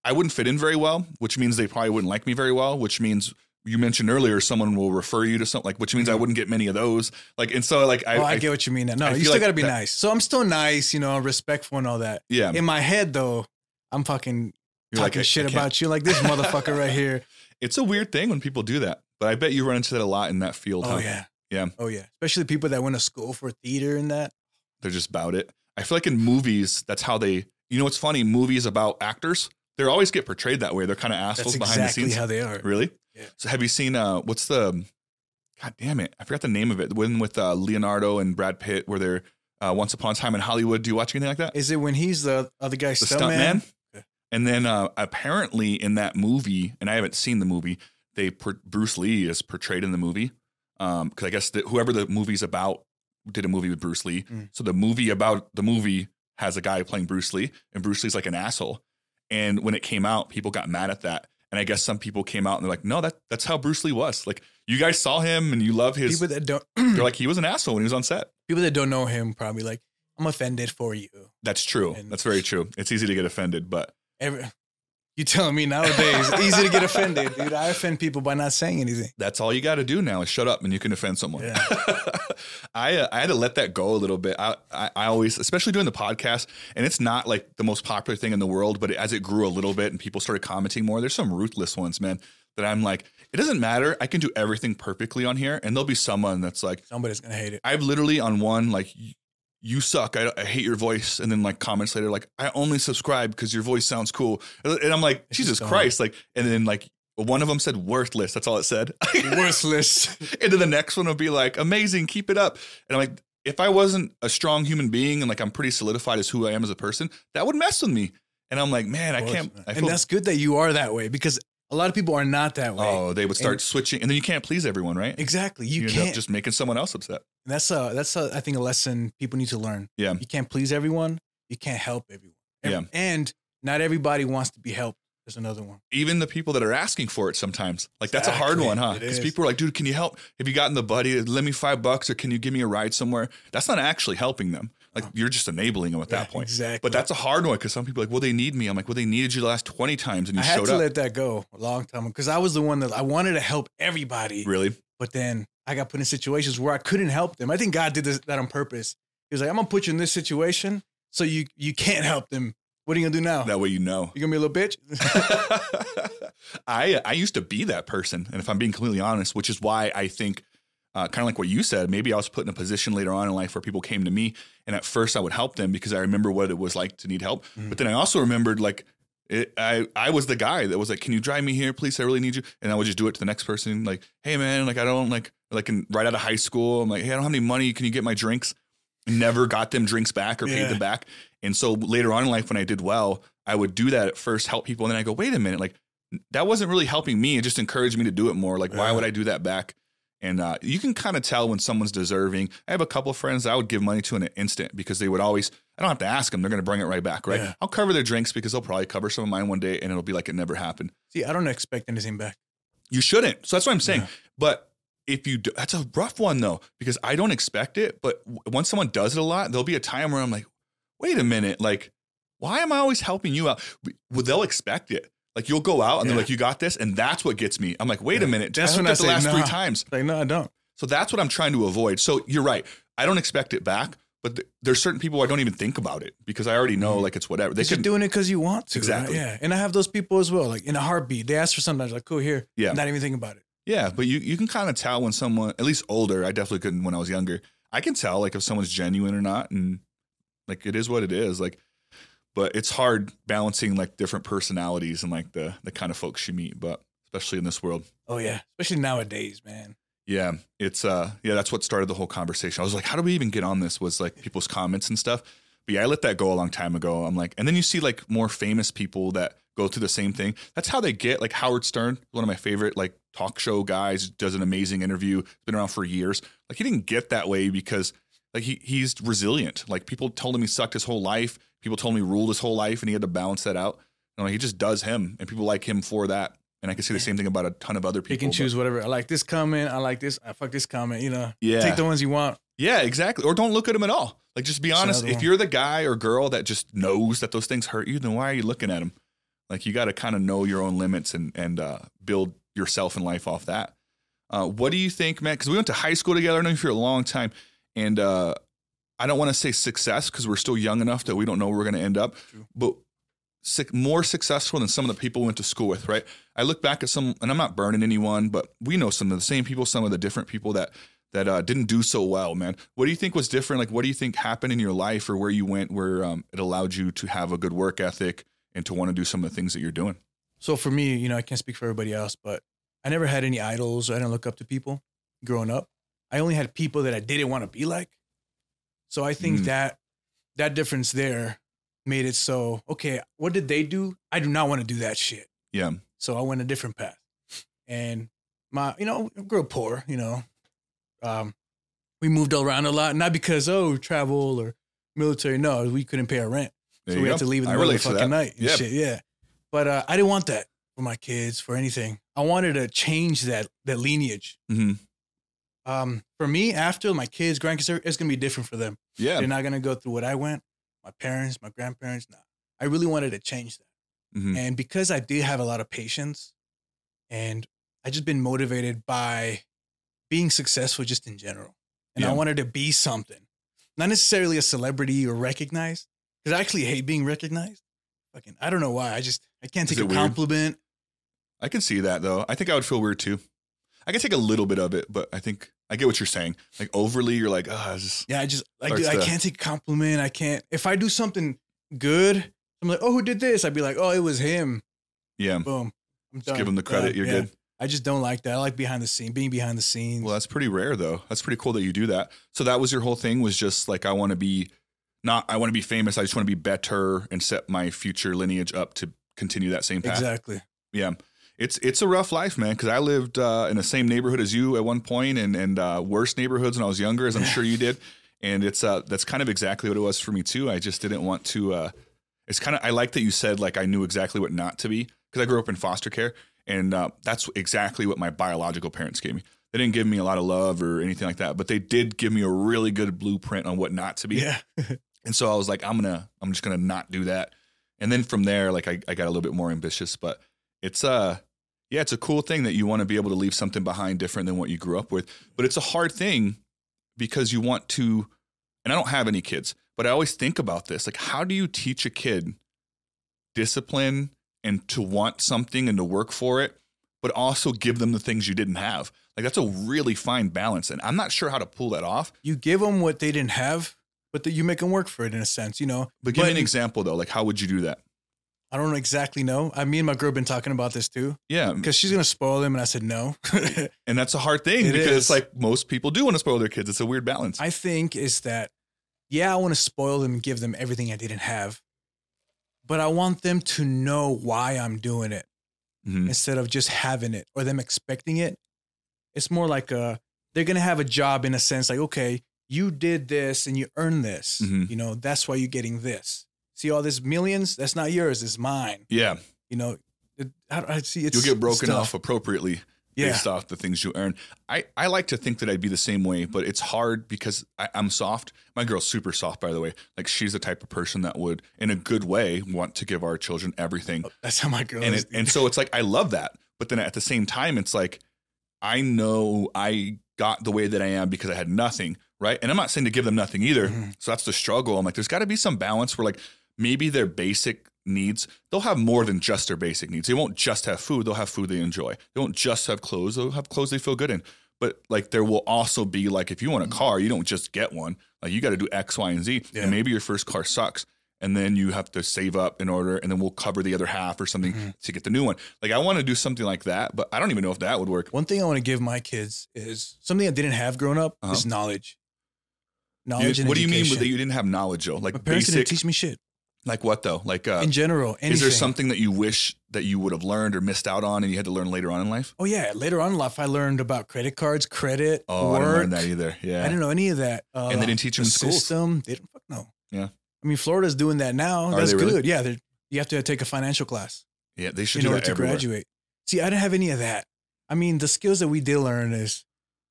I wouldn't fit in very well, which means they probably wouldn't like me very well, which means you mentioned earlier someone will refer you to something like which means I wouldn't get many of those. Like and so like I, oh, I, I- get what you mean. Now. No, I you still like got to be that- nice. So I'm still nice, you know, respectful and all that. yeah, In my head, though, I'm fucking you're like, talking I- shit about you, like this motherfucker right [laughs] here. It's a weird thing when people do that, but I bet you run into that a lot in that field. Oh huh? yeah, Yeah. oh yeah. Especially people that went to school for theater and that. They're just about it. I feel like in movies, that's how they. You know what's funny? Movies about actors, they always get portrayed that way. They're kind of assholes That's behind exactly the scenes. how they are. really? Yeah. So have you seen? uh What's the? God damn it! I forgot the name of it. The one with uh, Leonardo and Brad Pitt, where they're uh, Once Upon a Time in Hollywood. Do you watch anything like that? Is it when he's the other guy, the stuntman? stuntman. And then uh, apparently in that movie, and I haven't seen the movie, they Bruce Lee is portrayed in the movie because I guess that whoever the movie's about did a movie with Bruce Lee. Mm. So the movie about the movie has a guy playing Bruce Lee, and Bruce Lee's like an asshole. And when it came out, people got mad at that. And I guess some people came out and they're like, "No, that that's how Bruce Lee was. Like you guys saw him and you love his." People that don't [clears throat] they're like, he was an asshole when he was on set. people that don't know him probably like, I'm offended for you. That's true. And- That's very true. It's easy to get offended, but Every, you telling me nowadays [laughs] easy to get offended, dude. I offend people by not saying anything. that's all you got to do now is shut up and you can offend someone. Yeah. [laughs] I uh, I had to let that go a little bit. I, I I always, especially doing the podcast, and it's not like the most popular thing in the world, but as it grew a little bit and people started commenting more, there's some ruthless ones, man. That I'm like, it doesn't matter. I can do everything perfectly on here, and there'll be someone that's like, Somebody's gonna hate it. I've literally on one like. You suck. I, I hate your voice. And then like comments later, like I only subscribe because your voice sounds cool. And I'm like, Jesus. Christ! Like, and then like one of them said worthless. That's all it said. [laughs] Worthless. and then the next one would be like, amazing, keep it up. And I'm like, if I wasn't a strong human being and like I'm pretty solidified as who I am as a person, that would mess with me. And I'm like, man, I can't. I and that's good that you are that way because a lot of people are not that way. oh, they would start And- switching, and then you can't please everyone, right? Exactly. You, end can't. up just making someone else upset. And that's a that's a I think a lesson people need to learn. Yeah. You can't please everyone. You can't help everyone. And, Yeah. And not everybody wants to be helped. There's another one. Even the people that are asking for it sometimes. Like that's a hard one, huh? Because people are like, dude, can you help? Have you gotten the buddy? Lend me five bucks or can you give me a ride somewhere? That's not actually helping them. Like you're just enabling them at that point. Exactly. But that's a hard one because some people are like, well, they need me. I'm like, well, they needed you the last 20 times and you I had showed to up. let that go a long time because I was the one that I wanted to help everybody, really? but then I got put in situations where I couldn't help them. I think God did this, that on purpose. He was like, "I'm gonna put you in this situation so you you can't help them. What are you gonna do now? That way you know. You gonna be a little bitch? [laughs] I I used to be that person, and if I'm being completely honest, which is why I think, uh, kind of like what you said, maybe I was put in a position later on in life where people came to me, and at first I would help them because I remember what it was like to need help, Mhm. but then I also remembered like. It, I I was the guy that was like, "Can you drive me here, please? I really need you." And I would just do it to the next person, like, "Hey, man, like I don't like like in, right out of high school, I'm like, hey, I don't have any money. Can you get my drinks?" Never got them drinks back or paid them back. And so later on in life, when I did well, I would do that at first, help people, and then I go, "Wait a minute, like that wasn't really helping me. It just encouraged me to do it more. Like, why would I do that back? And uh, you can kind of tell when someone's deserving. I have a couple of friends I would give money to in an instant because they would always, I don't have to ask them. They're going to bring it right back, right? Yeah. I'll cover their drinks because they'll probably cover some of mine one day and it'll be like it never happened. See, I don't expect anything back. You shouldn't. So that's what I'm saying. Yeah. But if you do, that's a rough one though, because I don't expect it. But once someone does it a lot, there'll be a time where I'm like, wait a minute, like, why am I always helping you out? Well, they'll expect it. Like you'll go out and they're like, you got this, and that's what gets me. I'm like, wait a minute, That's when I the say, last three times. Like, no, I don't. So that's what I'm trying to avoid. So you're right. I don't expect it back, but th- there's certain people I don't even think about it because I already know Mhm. like it's whatever. They Because you're doing it because you want to. right? Exactly. Yeah. And I have those people as well. Like in a heartbeat, they ask for something. I was like, cool, here. Yeah. Not even thinking about it. Yeah, but you you can kind of tell when someone, at least older, I definitely couldn't when I was younger. I can tell like if someone's genuine or not, and like it is what it is. Like, but it's hard balancing like different personalities and like the the kind of folks you meet. But especially in this world, Oh yeah. Especially nowadays, man. yeah, it's uh yeah, that's what started the whole conversation. I was like, how do we even get on this? Was like people's comments and stuff. But yeah, I let that go a long time ago. I'm like, and then you see like more famous people that go through the same thing. That's how they get like Howard Stern, one of my favorite like talk show guys, does an amazing interview. It's been around for years. Like he didn't get that way because like he he's resilient. Like people told him he sucked his whole life. People told him he ruled his whole life, and he had to balance that out. You know, he just does him, and people like him for that. And I can say the same thing about a ton of other people. And but- choose whatever. I like this comment. I like this. I fuck this comment. You know, Yeah. take the ones you want. Yeah, exactly. Or don't look at them at all. Like just be honest. If you're the guy or girl that just knows that those things hurt you, then why are you looking at them? Like you got to kind of know your own limits and and uh, build yourself and life off that. Uh, what do you think, man? Because we went to high school together. I know you for a long time, and uh, I don't want to say success because we're still young enough that we don't know where we're going to end up. True. But sick, more successful than some of the people we went to school with, right? I look back at some, and I'm not burning anyone, but we know some of the same people, some of the different people that that uh, didn't do so well, man. What do you think was different? Like, what do you think happened in your life or where you went where um, it allowed you to have a good work ethic and to want to do some of the things that you're doing? So for me, you know, I can't speak for everybody else, but I never had any idols. I didn't look up to people growing up. I only had people that I didn't want to be like. So I think Mm. that that difference there made it so okay. What did they do? I do not want to do that shit. Yeah. So I went a different path. And my, you know, I grew up poor, you know. Um, we moved around a lot, not because, oh, travel or military. No, we couldn't pay our rent. There so we go. had to leave in the I middle of the fucking night and Yeah. shit. Yeah. But uh, I didn't want that for my kids, for anything. I wanted to change that that lineage. hmm Um, for me, after my kids, grandkids, it's gonna be different for them. Yeah. They're not gonna go through what I went. My parents, my grandparents. Nah. I really wanted to change that. hmm And because I did have a lot of patience and I just been motivated by being successful just in general. And I wanted to be something. Not necessarily a celebrity or recognized. Because I actually hate being recognized. Fucking I don't know why. I just I can't Is take a weird? I can see that though. I think I would feel weird too. I can take a little bit of it, but I think I get what you're saying. Like overly, you're like, oh, just Yeah, I just like dude, I can't take compliment. I can't if I do something good, I'm like, oh who did this? I'd be like, oh, it was him. yeah. Boom. I'm Just done. give him the credit. You're Yeah. good. I just don't like that. I like behind the scene, being behind the scenes. Well, that's pretty rare though. That's pretty cool that you do that. So that was your whole thing was just like I want to be not I want to be famous. I just want to be better and set my future lineage up to continue that same path. exactly. Yeah. It's it's a rough life, man, cuz I lived uh, in the same neighborhood as you at one point and and uh, worse neighborhoods when I was younger as I'm sure you did. [laughs] And it's uh that's kind of exactly what it was for me too. I just didn't want to uh it's kind of I like that you said like I knew exactly what not to be cuz I grew up in foster care and uh, that's exactly what my biological parents gave me. They didn't give me a lot of love or anything like that, but they did give me a really good blueprint on what not to be. Yeah. [laughs] And so I was like, I'm gonna, I'm just gonna not do that. And then from there, like I, I got a little bit more ambitious. But it's uh yeah, it's a cool thing that you want to be able to leave something behind different than what you grew up with. But it's a hard thing because you want to, and I don't have any kids, but I always think about this. Like, how do you teach a kid discipline and to want something and to work for it, but also give them the things you didn't have? Like that's a really fine balance. And I'm not sure how to pull that off. you give them what they didn't have, but that you make them work for it in a sense, you know. But give me an example though. Like how would you do that? I don't exactly know. I me and my girl been talking about this too Yeah. because she's gonna spoil them, and I said no. [laughs] And that's a hard thing It because is. it's like most people do want to spoil their kids. It's a weird balance. I think is that yeah, I want to spoil them and give them everything I didn't have, but I want them to know why I'm doing it Mhm. instead of just having it or them expecting it. It's more like a they're gonna have a job in a sense, like okay, you did this and you earned this. Mhm. You know that's why you're getting this. See all this millions? That's not yours. It's mine. Yeah. You know, it, I, I see. It's You'll get broken off appropriately Yeah. based off the things you earn. I, I like to think that I'd be the same way, but it's hard because I, I'm soft. My girl's super soft, by the way. Like she's the type of person that would, in a good way, want to give our children everything. That's how my girl and is. it, and so it's like I love that, but then at the same time, it's like I know I got the way that I am because I had nothing, right? And I'm not saying to give them nothing either. Mhm. So that's the struggle. I'm like, there's got to be some balance where like maybe their basic needs they'll have more than just their basic needs. They won't just have food. They'll have food they enjoy. They won't just have clothes. They'll have clothes they feel good in. But like there will also be like if you want a car, you don't just get one. Like you got to do X, Y, and Z. Yeah. And maybe your first car sucks and then you have to save up in order and then we'll cover the other half or something Mhm. to get the new one like i want to do something like that but i don't even know if that would work One thing I want to give my kids is something I didn't have growing up Uh-huh. is knowledge. You- Knowledge and what do you mean that you didn't have knowledge though like My parents basic didn't teach me shit. Like what though? Like uh, in general. Anything. is there something that you wish that you would have learned or missed out on, and you had to learn later on in life? Oh yeah, later on in life, I learned about credit cards, credit, Oh, work. I didn't learn that either. Yeah, I didn't know any of that. Uh, And they didn't teach them the in school. System, they didn't fuck no. Yeah. I mean, Florida's doing that now. Are That's really? good. Yeah, you have to take a financial class yeah, they should in do order to everywhere. graduate. See, I didn't have any of that. I mean, the skills that we did learn is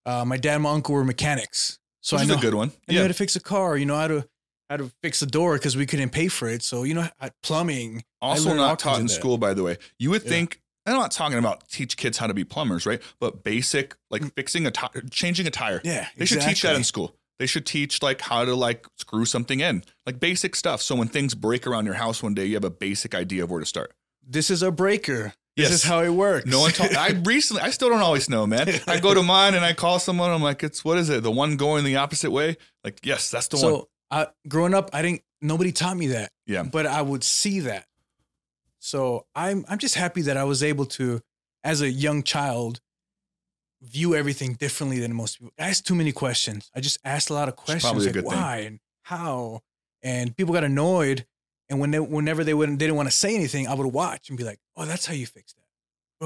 uh, my dad and my uncle were mechanics, so Which I know a good one. I knew Yeah, how to fix a car. You know how to how to fix the door because we couldn't pay for it. So you know, plumbing. also not taught in school, by the way. You would Yeah. think. I'm not talking about teach kids how to be plumbers, right? But basic, like Mm. fixing a tire, changing a tire. Yeah, They should teach that in school. They should teach like how to like screw something in, like basic stuff. So when things break around your house one day, you have a basic idea of where to start. This is a breaker. This is how it works. No one told. [laughs] I recently, I still don't always know, man. I go to mine and I call someone. I'm like, it's what is it? The one going the opposite way? Like, yes, that's the one. I, growing up, I didn't. Nobody taught me that. Yeah. but I would see that. So I'm I'm just happy that I was able to, as a young child, view everything differently than most people. I asked too many questions. I just asked a lot of questions like good thing. why and how, and people got annoyed. And when they, whenever they wouldn't, they didn't want to say anything, I would watch and be like, "Oh, that's how you fix that."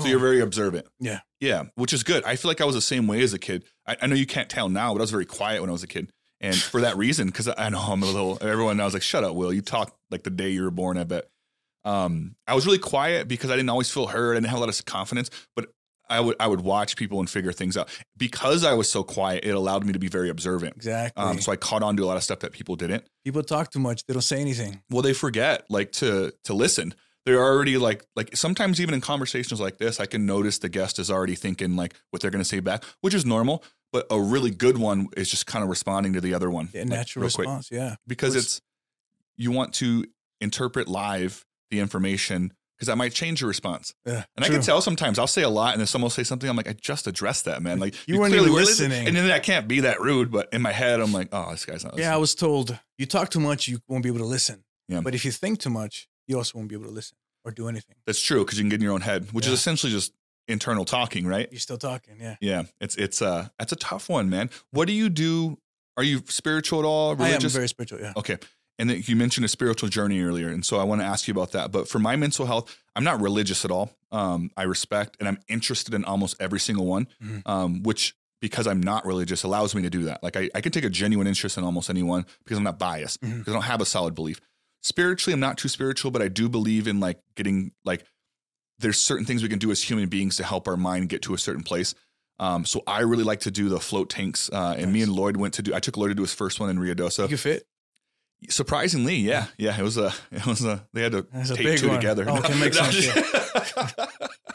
So Oh. you're very observant. Yeah. Yeah, which is good. I feel like I was the same way as a kid. I, I know you can't tell now, but I was very quiet when I was a kid. And for that reason, because I know I'm a little, everyone I was like, shut up, Will. You talk like the day you were born, I bet. Um, I was really quiet because I didn't always feel heard. I didn't have a lot of confidence, but I would I would watch people and figure things out. Because I was so quiet, it allowed me to be very observant. exactly. Um, so I caught on to a lot of stuff that people didn't. people talk too much; they don't say anything. well they forget like to to listen they're already like like sometimes even in conversations like this i can notice the guest is already thinking like what they're going to say back which is normal but a really good one is just kind of responding to the other one Yeah, like, natural real quick. response. Yeah, because it's you want to interpret live the information because that might change your response yeah. and i can tell sometimes i'll say a lot and then someone will say something i'm like i just addressed that man like You weren't even were listening. and then i can't be that rude but in my head i'm like oh this guy's not listening. Yeah, I was told you talk too much, you won't be able to listen. Yeah. But if you think too much, you also won't be able to listen or do anything. that's true because you can get in your own head which Yeah. is essentially just internal talking right You're still talking. Yeah. Yeah, it's it's uh that's a tough one, man. What do you do? Are you spiritual at all? I am very spiritual. Yeah. okay. And then you mentioned a spiritual journey earlier, and so I want to ask you about that. But for my mental health, I'm not religious at all. Um, I respect and I'm interested in almost every single one, Mhm. um, which because I'm not religious allows me to do that. Like I, I can take a genuine interest in almost anyone because I'm not biased Mhm. because I don't have a solid belief. Spiritually, I'm not too spiritual, but I do believe in like getting like there's certain things we can do as human beings to help our mind get to a certain place. Um, so I really like to do the float tanks, uh, and me and Lloyd went to do. I took Lloyd to do his first one in Rio Dosa. You fit. Surprisingly, yeah, yeah, it was a, it was a. They had to That's tape two one. together. Oh, okay, makes [laughs] I'm sense,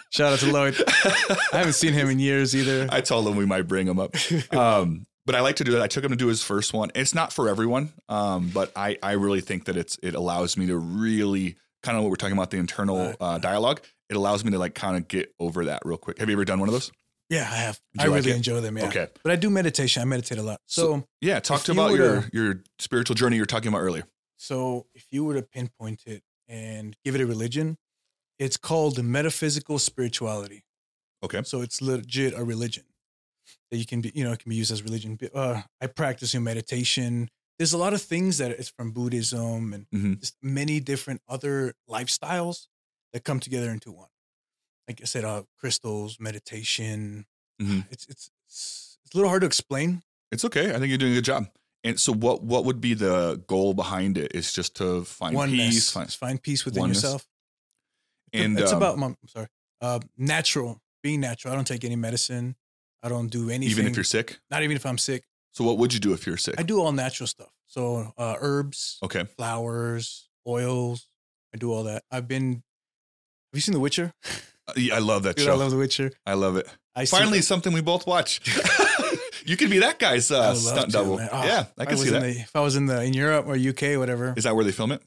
Shout out to Lloyd. [laughs] I haven't seen him in years either. I told him we might bring him up. [laughs] Um, but I like to do that. I took him to do his first one. It's not for everyone, um, but I, I really think that it's it allows me to really kind of what we're talking about the internal uh, dialogue. It allows me to like kind of get over that real quick. Have you ever done one of those? yeah, I have. I you really it? enjoy them. Yeah. Okay, But I do meditation. I meditate a lot. So, yeah. Talk to you about your to- your spiritual journey you were talking about earlier. so if you were to pinpoint it and give it a religion, it's called metaphysical spirituality. Okay, So it's legit a religion that you can be, you know, it can be used as religion. Uh, I practice in meditation. There's a lot of things that it's from Buddhism and Mhm. just many different other lifestyles that come together into one. Like I said, uh, crystals, meditation. Mhm. It's, it's it's it's a little hard to explain. it's okay. I think you're doing a good job. And so, what what would be the goal behind it? Is just to find Oneness, peace, find, find peace within oneness. yourself. It's- and it's um, about. I'm sorry. Uh, natural, being natural. I don't take any medicine. I don't do anything. even if you're sick. not even if I'm sick. So, what would you do if you're sick? I do all natural stuff. So uh, herbs, Okay. flowers, oils. I do all that. I've been. Have you seen The Witcher? Uh, yeah, I love that Dude, show. I love The Witcher. I love it. I Finally, something we both watch. [laughs] [laughs] you could be that guy's uh, stunt to, double. Oh, yeah, I if can see that. The, if I was in the in Europe or UK, whatever. Is that where they film it?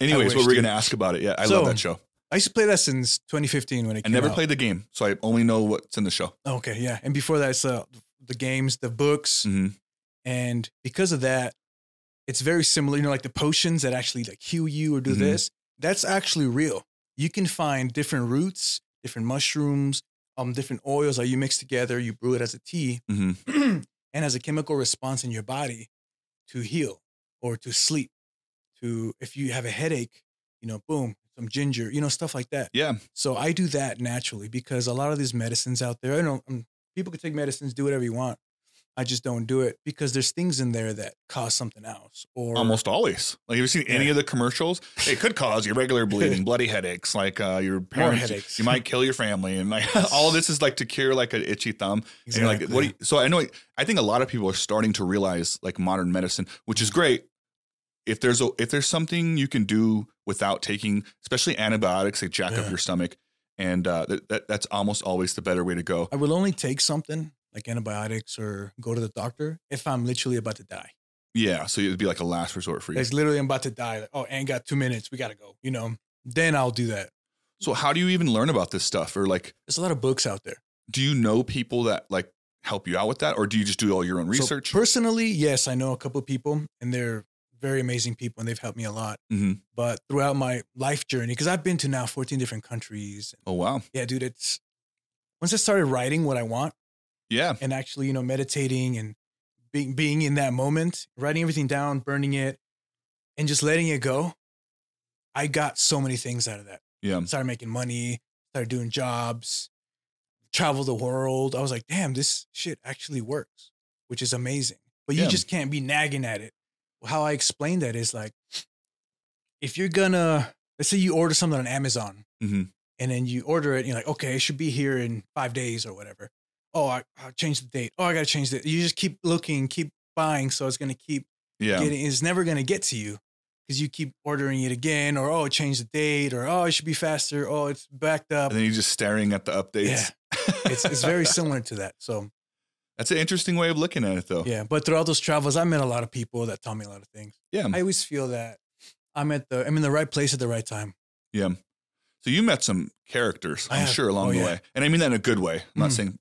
Anyways, what we're gonna ask about it? Yeah, I So, love that show. I used to play that since 2015 when it came out. I came never out. played the game, so I only know what's in the show. Okay, yeah, and before that, it's uh, the games, the books, hmm and because of that, it's very similar. You know, like the potions that actually like heal you or do Mhm. this. That's actually real. You can find different roots, different mushrooms, um, different oils that you mix together. You brew it as a tea, hmm [clears throat] and as a chemical response in your body to heal or to sleep. To if you have a headache, you know, boom, some ginger, you know, stuff like that. Yeah. So I do that naturally because a lot of these medicines out there, I know um, people can take medicines, do whatever you want. I just don't do it because there's things in there that cause something else. Or Almost always. Like, have you seen any Yeah. of the commercials? It could cause irregular bleeding, [laughs] bloody headaches, like uh, your parents. headaches. You might kill your family, and like [laughs] all of this is like to cure like an itchy thumb. And like, what? Do you, so I know. I think a lot of people are starting to realize like modern medicine, which is great. If there's a if there's something you can do without taking, especially antibiotics, they jack up your stomach, and uh, that, that that's almost always the better way to go. I will only take something like antibiotics or go to the doctor if I'm literally about to die. Yeah, so it'd be like a last resort for you. It's literally I'm about to die. Like, oh, and got two minutes. We gotta go. You know, then I'll do that. So how do you even learn about this stuff, or like, There's a lot of books out there. do you know people that like help you out with that, or do you just do all your own So research? personally, yes, I know a couple of people, and they're very amazing people, and they've helped me a lot. Mhm. But throughout my life journey, because I've been to now 14 different countries. oh wow, Yeah, dude, it's once I started writing what I want yeah, and actually, you know, meditating and being being in that moment, writing everything down, burning it, and just letting it go. I got so many things out of that. yeah. Started making money, started doing jobs, travel the world. I was like, damn, this shit actually works, which is amazing. But you Yeah. just can't be nagging at it. How I explain that is like, if you're gonna, let's say you order something on Amazon Mhm. and then you order it, and you're like, okay, it should be here in five days or whatever. Oh, I, I'll change the date. Oh, I gotta change the. You just keep looking, keep buying, so it's gonna keep Yeah. getting. It's never gonna get to you because you keep ordering it again, or oh, change the date, or oh, it should be faster. Oh, it's backed up. And then you're just staring at the updates. Yeah. It's it's very similar to that. So [laughs] That's an interesting way of looking at it, though. yeah, but throughout those travels, I met a lot of people that taught me a lot of things. Yeah. I always feel that I'm at the I'm in the right place at the right time. Yeah. So you met some characters, I I'm sure, along Oh, the yeah. way. And I mean that in a good way. I'm not Mm. saying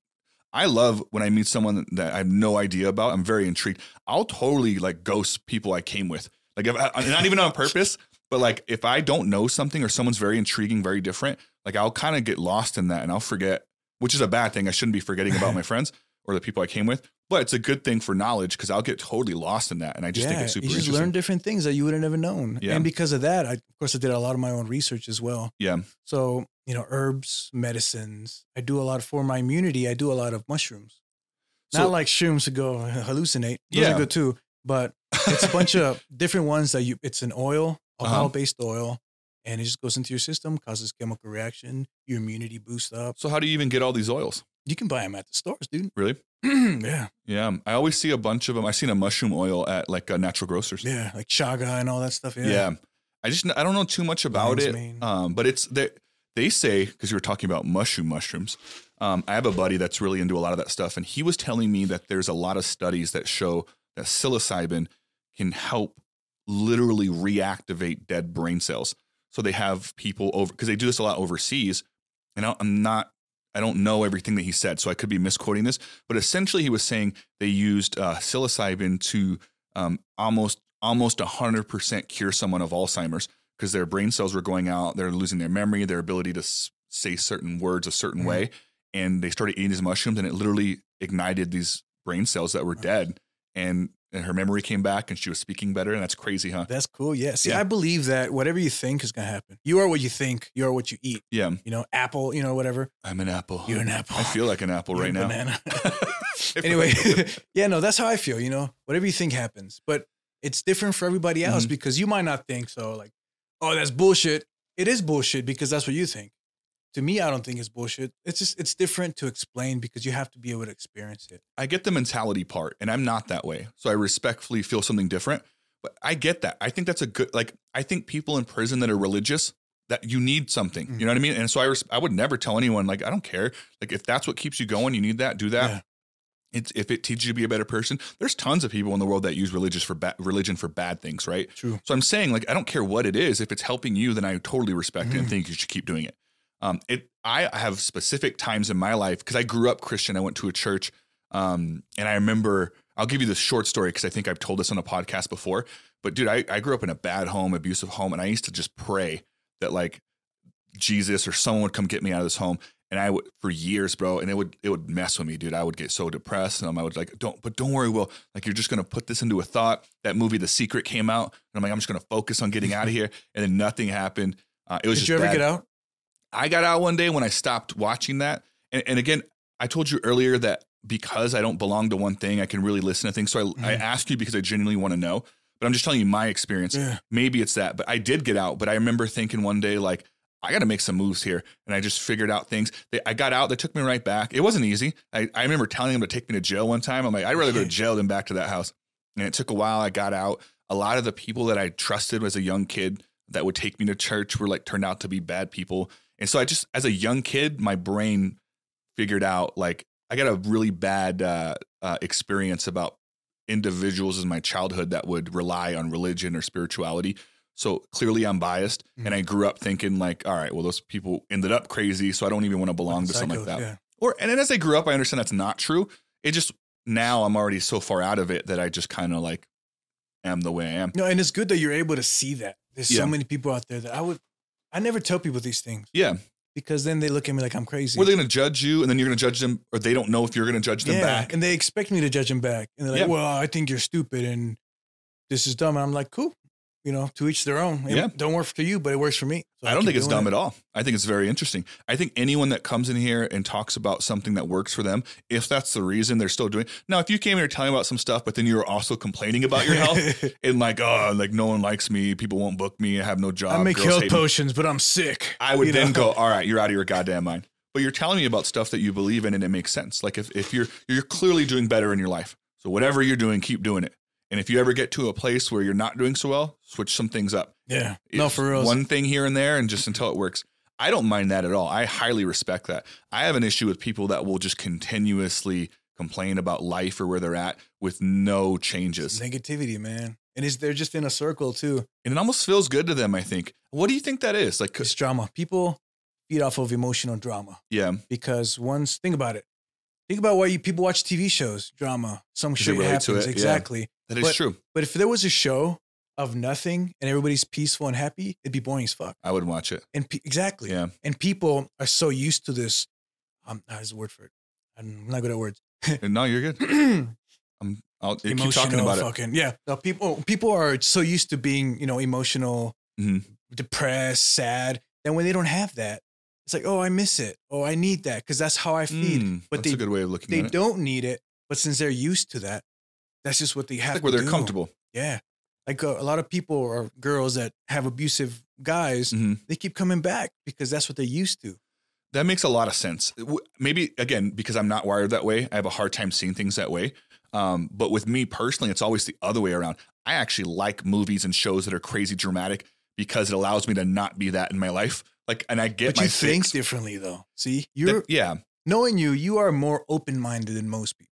I love when I meet someone that I have no idea about. I'm very intrigued. I'll totally like ghost people I came with. Like if I, not even on purpose, but like if I don't know something or someone's very intriguing, very different, like I'll kind of get lost in that and I'll forget, which is a bad thing. I shouldn't be forgetting about my friends or the people I came with. But it's a good thing for knowledge because I'll get totally lost in that. And I just think it's super you just learn different things that you would have never known. Yeah. And because of that, I, of course, I did a lot of my own research as well. yeah. So you know, herbs, medicines. I do a lot for my immunity. I do a lot of mushrooms. So, Not like shrooms to go [laughs] hallucinate. Those Yeah. are good too. But it's a [laughs] bunch of different ones that you. It's an oil, Uh-huh. alcohol based oil, and it just goes into your system, causes chemical reaction. Your immunity boosts up. so how do you even get all these oils? You can buy them at the stores, dude. [clears throat] Really? yeah, Yeah, I always see a bunch of them. I've seen a mushroom oil at like uh, natural grocers. yeah, like chaga and all that stuff. Yeah, Yeah. I just I don't know too much about it. Um, but it's they they say because you were talking about mushroom mushrooms. Um, I have a buddy that's really into a lot of that stuff, and he was telling me that there's a lot of studies that show that psilocybin can help literally reactivate dead brain cells. So they have people over because they do this a lot overseas, and I'm not. I don't know everything that he said, so I could be misquoting this. But essentially, he was saying they used uh, psilocybin to um, almost almost 100% cure someone of Alzheimer's because their brain cells were going out, they're losing their memory, their ability to s- say certain words a certain Mhm. way, and they started eating these mushrooms, and it literally ignited these brain cells that were dead, and, and her memory came back, and she was speaking better, and that's crazy, huh? That's cool. Yeah. See, Yeah. I believe that whatever you think is gonna happen. You are what you think. You are what you eat. Yeah, You know, apple. You know, whatever. I'm an apple. You're an apple. I feel like an apple You're right now. banana. [laughs] [laughs] Anyway, [laughs] yeah, no, that's how I feel. You know, whatever you think happens, but it's different for everybody else Mhm. because you might not think so. Like, oh, that's bullshit. It is bullshit because that's what you think. To me, I don't think it's bullshit. It's just it's different to explain because you have to be able to experience it. I get the mentality part, and I'm not that way. So I respectfully feel something different. But I get that. I think that's a good. Like I think people in prison that are religious that you need something. Mm. You know what I mean? And so I res- I would never tell anyone like I don't care. Like if that's what keeps you going, you need that. Do that. Yeah. It's if it teaches you to be a better person. There's tons of people in the world that use religious for ba- religion for bad things, right? True. So I'm saying like I don't care what it is. If it's helping you, then I totally respect it and Mhm. think you should keep doing it. Um, it I have specific times in my life because I grew up Christian. I went to a church, um, and I remember. I'll give you this short story because I think I've told this on a podcast before. But dude, I, I grew up in a bad home, abusive home, and I used to just pray that like Jesus or someone would come get me out of this home. and I would for years, bro, and it would it would mess with me, dude. I would get so depressed, and I would like, don't, but don't worry, Will. Like you're just gonna put this into a thought. That movie, The Secret, came out, and I'm like, I'm just gonna focus on getting [laughs] out of here, and then nothing happened. Uh, it was Did just you ever bad. get out? I got out one day when I stopped watching that. And, and again, I told you earlier that because I don't belong to one thing, I can really listen to things. So I, I Mhm. ask you because I genuinely want to know. But I'm just telling you my experience. Yeah. Maybe it's that. But I did get out. But I remember thinking one day, like, I got to make some moves here. And I just figured out things. They, I got out. They took me right back. It wasn't easy. I, I remember telling them to take me to jail one time. I'm like, I'd rather go to [laughs] jail than back to that house. And it took a while. I got out. A lot of the people that I trusted as a young kid that would take me to church were like turned out to be bad people. And so I just, as a young kid, my brain figured out like I got a really bad uh, uh, experience about individuals in my childhood that would rely on religion or spirituality. So clearly I'm biased. And I grew up thinking like, all right, well, those people ended up crazy. So I don't even want to belong to something like that. Yeah. Or, and then as I grew up, I understand that's not true. It just, now I'm already so far out of it that I just kind of like am the way I am. No, and it's good that you're able to see that. There's Yeah. so many people out there that I would, I never tell people these things Yeah. because then they look at me like I'm crazy. Were they going to judge you and then you're going to judge them or they don't know if you're going to judge them yeah, back? and they expect me to judge them back, and they're like, Yeah. "Well, I think you're stupid and this is dumb," and I'm like, "Cool." You know, to each their own. It Yeah. don't work for you, but it works for me. So I don't think it's dumb it. at all. I think it's very interesting. I think anyone that comes in here and talks about something that works for them, if that's the reason they're still doing. Now, if you came here telling about some stuff, but then you were also complaining about your health [laughs] and like, oh, like no one likes me, people won't book me, I have no job. I make health hate me." potions, but I'm sick. I would you then know? go, all right, you're out of your goddamn mind. But you're telling me about stuff that you believe in, and it makes sense. Like if if you're you're clearly doing better in your life, so whatever you're doing, keep doing it. And if you ever get to a place where you're not doing so well, switch some things up. Yeah, no, for real. One thing here and there, and just until it works. I don't mind that at all. I highly respect that. I have an issue with people that will just continuously complain about life or where they're at with no changes. negativity, man, and it's they're just in a circle too. And it almost feels good to them, I think. What do you think that is? Like It's drama. People feed off of emotional drama yeah, because once think about it. Think about why you people watch TV shows, drama. Some shit happens to it, yeah. That is But- true. But if there was a show of nothing and everybody's peaceful and happy, it'd be boring as fuck. I would watch it. And pe- exactly. Yeah. And people are so used to this. Um, there's a word for it. I'm not good at words. And [laughs] no, you're good. [clears throat] I'm, I'll keep talking about it. fucking yeah. No, people people are so used to being you know emotional, Mhm. depressed, sad. Then when they don't have that, it's like oh I miss it. Oh I need that because that's how I feed. Mm, but that's they a good way of looking they at it. don't need it. But since they're used to that, that's just what they have. like where they're do. comfortable. Yeah. Like uh, a, lot of people or girls that have abusive guys, Mhm. they keep coming back because that's what they're used to. That makes a lot of sense. Maybe again because I'm not wired that way, I have a hard time seeing things that way. Um, but with me personally, it's always the other way around. I actually like movies and shows that are crazy dramatic because it allows me to not be that in my life. Like, and I get But my you think differently though. See, you're yeah, knowing you, you are more open minded than most people.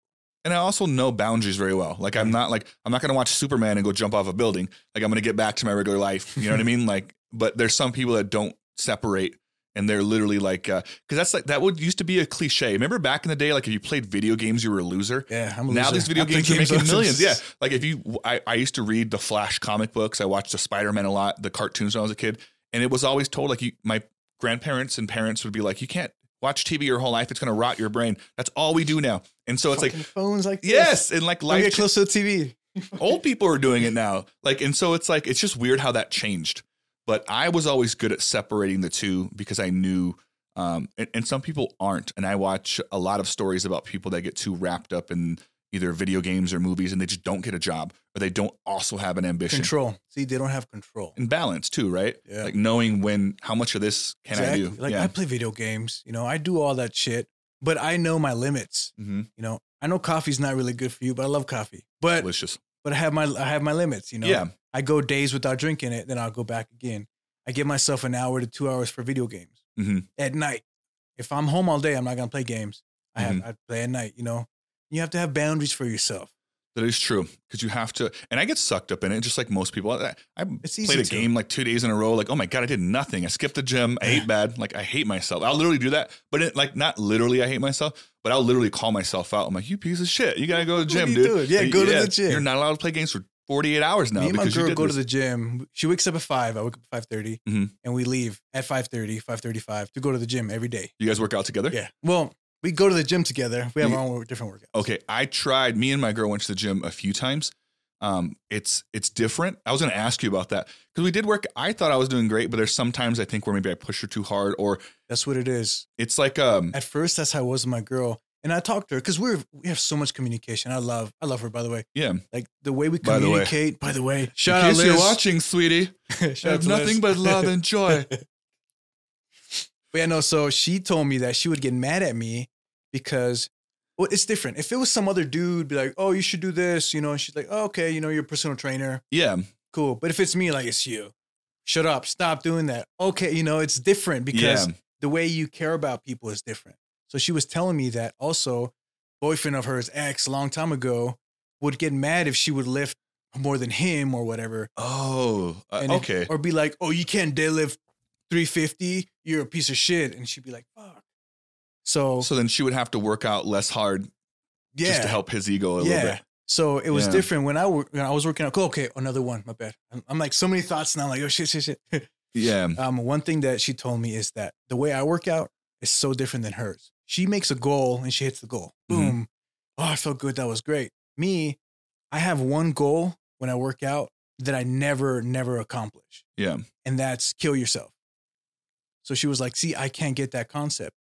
And I also know boundaries very well. Like, I'm mm-hmm. not like I'm not going to watch Superman and go jump off a building. Like, I'm going to get back to my regular life. You know what I mean? Like, but there's some people that don't separate. And they're literally like, uh, because that's like that would used to be a cliche. Remember back in the day, like if you played video games, you were a loser. Yeah, I'm a now loser. these video play games are making millions. Yeah, like if you, I, I used to read the Flash comic books. I watched the Spider Man a lot, the cartoons when I was a kid, and it was always told like you, my grandparents and parents would be like, you can't watch TV your whole life; it's going to rot your brain. That's all we do now, and so it's like, phones like this. yes, and like life. get close to the TV. [laughs] old people are doing it now, like, and so it's like it's just weird how that changed. But I was always good at separating the two because I knew. Um, and, and some people aren't. And I watch a lot of stories about people that get too wrapped up in either video games or movies and they just don't get a job or they don't also have an ambition Control. See, they don't have control. and balance too, right? Yeah. Like knowing when, how much of this can I do? Like yeah. I play video games, you know, I do all that shit, but I know my limits. hmm You know, I know coffee's not really good for you, but I love coffee. But Delicious. but I have my I have my limits. You know, Yeah. I go days without drinking it, then I'll go back again. I give myself an hour to two hours for video games Mhm. at night. If I'm home all day, I'm not gonna play games. I have Mm-hmm. I play at night. You know, you have to have boundaries for yourself. That is true because you have to, and I get sucked up in it just like most people. I, I played a to. game like two days in a row. Like, oh my god, I did nothing. I skipped the gym. I ate bad. Like, I hate myself. I'll literally do that, but it, like not literally. I hate myself, but I'll literally call myself out. I'm like, you piece of shit. You gotta go to the gym, dude. doing? Yeah, Like, go to the gym. You're not allowed to play games for 48 hours now Me and my girl go to the gym. She wakes up at five. I wake up at five Mhm. and we leave at 5.30, 5.35 to go to the gym every day. You guys work out together? Yeah. Well, we go to the gym together. We have our own different workouts. Okay, I tried. Me and my girl went to the gym a few times. Um, it's it's different. I was going to ask you about that because we did work. I thought I was doing great, but there's sometimes I think where maybe I push her too hard, or That's what it is. it's like um, At first, that's how I was with my girl. And I talked to her because we're we have so much communication. I love I love her by the way. yeah. Like the way we By the way. communicate. By the way, shout In out case Liz. you're watching, sweetie, [laughs] Shout out to nothing but love and [laughs] joy. But yeah, no. So she told me that she would get mad at me because well, it's different. If it was some other dude, be like, "Oh, you should do this," you know, and she's like, oh, "Okay, you know, you're a personal trainer, yeah, cool." But if it's me, like, it's you. Shut up. Stop doing that. Okay, you know, it's different because yeah, the way you care about people is different. So she was telling me that also, boyfriend of hers, ex, a long time ago, would get mad if she would lift more than him or whatever. Oh, uh, okay. or be like, "Oh, you can't deadlift 350. You're a piece of shit." And she'd be like, "Fuck." So, so then she would have to work out less hard yeah, just to help his ego a little bit. So it was Yeah. different when I when I was working out. cool, Okay, another one. My bad. I'm, I'm like so many thoughts now. I'm like, oh shit, shit, shit. [laughs] Yeah, um, one thing that she told me is that the way I work out is so different than hers. She makes a goal and she hits the goal. Mhm. Boom. Oh, I felt good. That was great. Me, I have one goal when I work out that I never, never accomplish. yeah, and that's kill yourself. So she was like, see, I can't get that concept.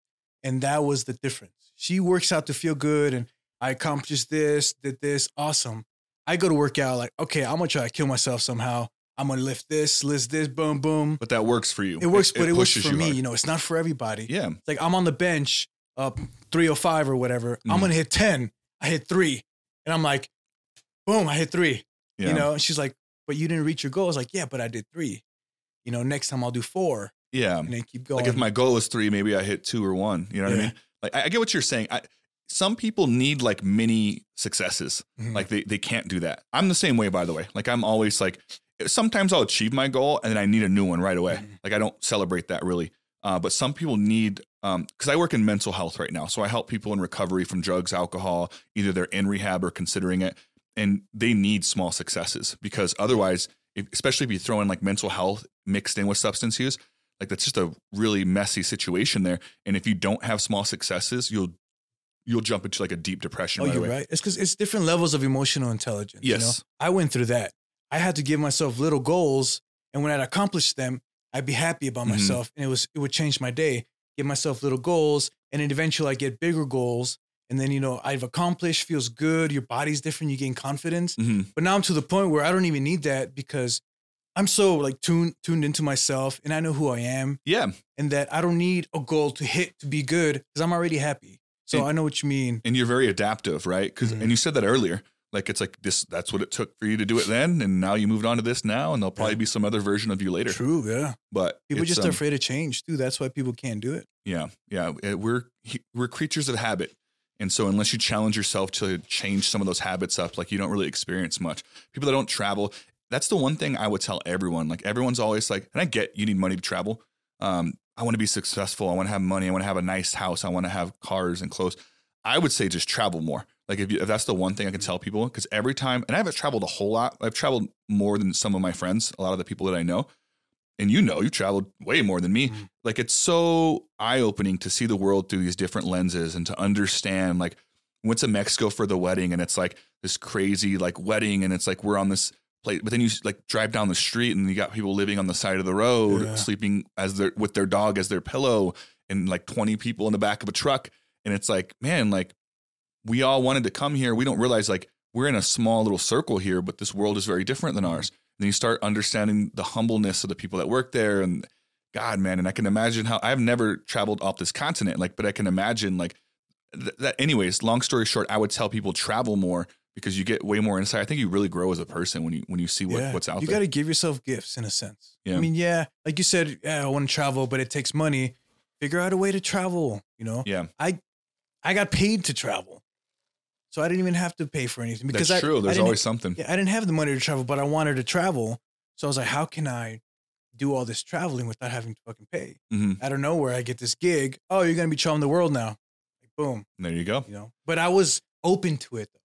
And that was the difference. She works out to feel good and I accomplished this, did this, awesome. I go to work out like, okay, I'm gonna try to kill myself somehow. I'm gonna lift this, lift this, boom, boom. but that works for you. It works, but it, works for you me. hard. You know, it's not for everybody. Yeah, It's like I'm on the bench up 305 or whatever. I'm Mhm. gonna hit 10. I hit three. And I'm like, boom, I hit three. yeah, You know, and she's like, but you didn't reach your goal. I was like, yeah, but I did three. You know, next time I'll do four yeah. and then keep going. Like if my goal is three, maybe I hit two or one. You know what I mean? Like I, I get what you're saying. I, some people need like mini successes. Mhm. Like they they can't do that. I'm the same way, by the way. Like I'm always like, sometimes I'll achieve my goal and then I need a new one right away. Mhm. Like I don't celebrate that really. Uh, but some people need um because I work in mental health right now, so I help people in recovery from drugs, alcohol. Either they're in rehab or considering it, and they need small successes because otherwise, if, especially if you throw in like mental health mixed in with substance use, like that's just a really messy situation there. And if you don't have small successes, you'll you'll jump into like a deep depression oh, right you're away. right. It's because it's different levels of emotional intelligence. You know? Yes. I went through that. I had to give myself little goals, and when I'd accomplish them, I'd be happy about Mhm. myself, and it was it would change my day. Give myself little goals, and then eventually I get bigger goals, and then you know I've accomplished, feels good. Your body's different. You gain confidence. hmm But now I'm to the point where I don't even need that because I'm so like tuned tuned into myself, and I know who I am, Yeah. and that I don't need a goal to hit to be good because I'm already happy. So And- I know what you mean. and you're very adaptive, right? Because Mhm. and you said that earlier. Like it's like this. That's what it took for you to do it then, and now you moved on to this now, and there'll probably Yeah. be some other version of you later. True, yeah. But People just um, are afraid of change too. That's why people can't do it. Yeah, yeah. Uh, We're we're creatures of habit, and so unless you challenge yourself to change some of those habits up, like you don't really experience much. People that don't travel, that's the one thing I would tell everyone. Like everyone's always like, and I get you need money to travel. Um, I want to be successful. I want to have money. I want to have a nice house. I want to have cars and clothes. I would say just travel more. Like if, you, if that's the one thing I can tell people, because every time, and I haven't traveled a whole lot. I've traveled more than some of my friends, a lot of the people that I know, and you know, you traveled way more than me. Mhm. Like it's so eye opening to see the world through these different lenses and to understand. Like went to Mexico for the wedding, and it's like this crazy like wedding, and it's like we're on this place, but then you like drive down the street, and you got people living on the side of the road, Yeah. sleeping as their with their dog as their pillow, and like twenty people in the back of a truck, and it's like man, like we all wanted to come here. We don't realize like we're in a small little circle here, but this world is very different than mm-hmm. ours. then you start understanding the humbleness of the people that work there and God, man. And I can imagine how I've never traveled off this continent, like, but I can imagine like th- that. Anyways, long story short, I would tell people travel more because you get way more insight. I think you really grow as a person when you when you see what, what's out you there. You got to give yourself gifts in a sense. Yeah. I mean, yeah, like you said, yeah, I want to travel, but it takes money. Figure out a way to travel. You know, yeah, I I got paid to travel, so I didn't even have to pay for anything because that's I, true. I There's always something. Yeah, I didn't have the money to travel, but I wanted to travel. So I was like, how can I do all this traveling without having to fucking pay? Mhm. Out of nowhere, I get this gig. Oh, you're gonna be traveling the world now. Like, boom, There you go. you know. But I was open to it. Though.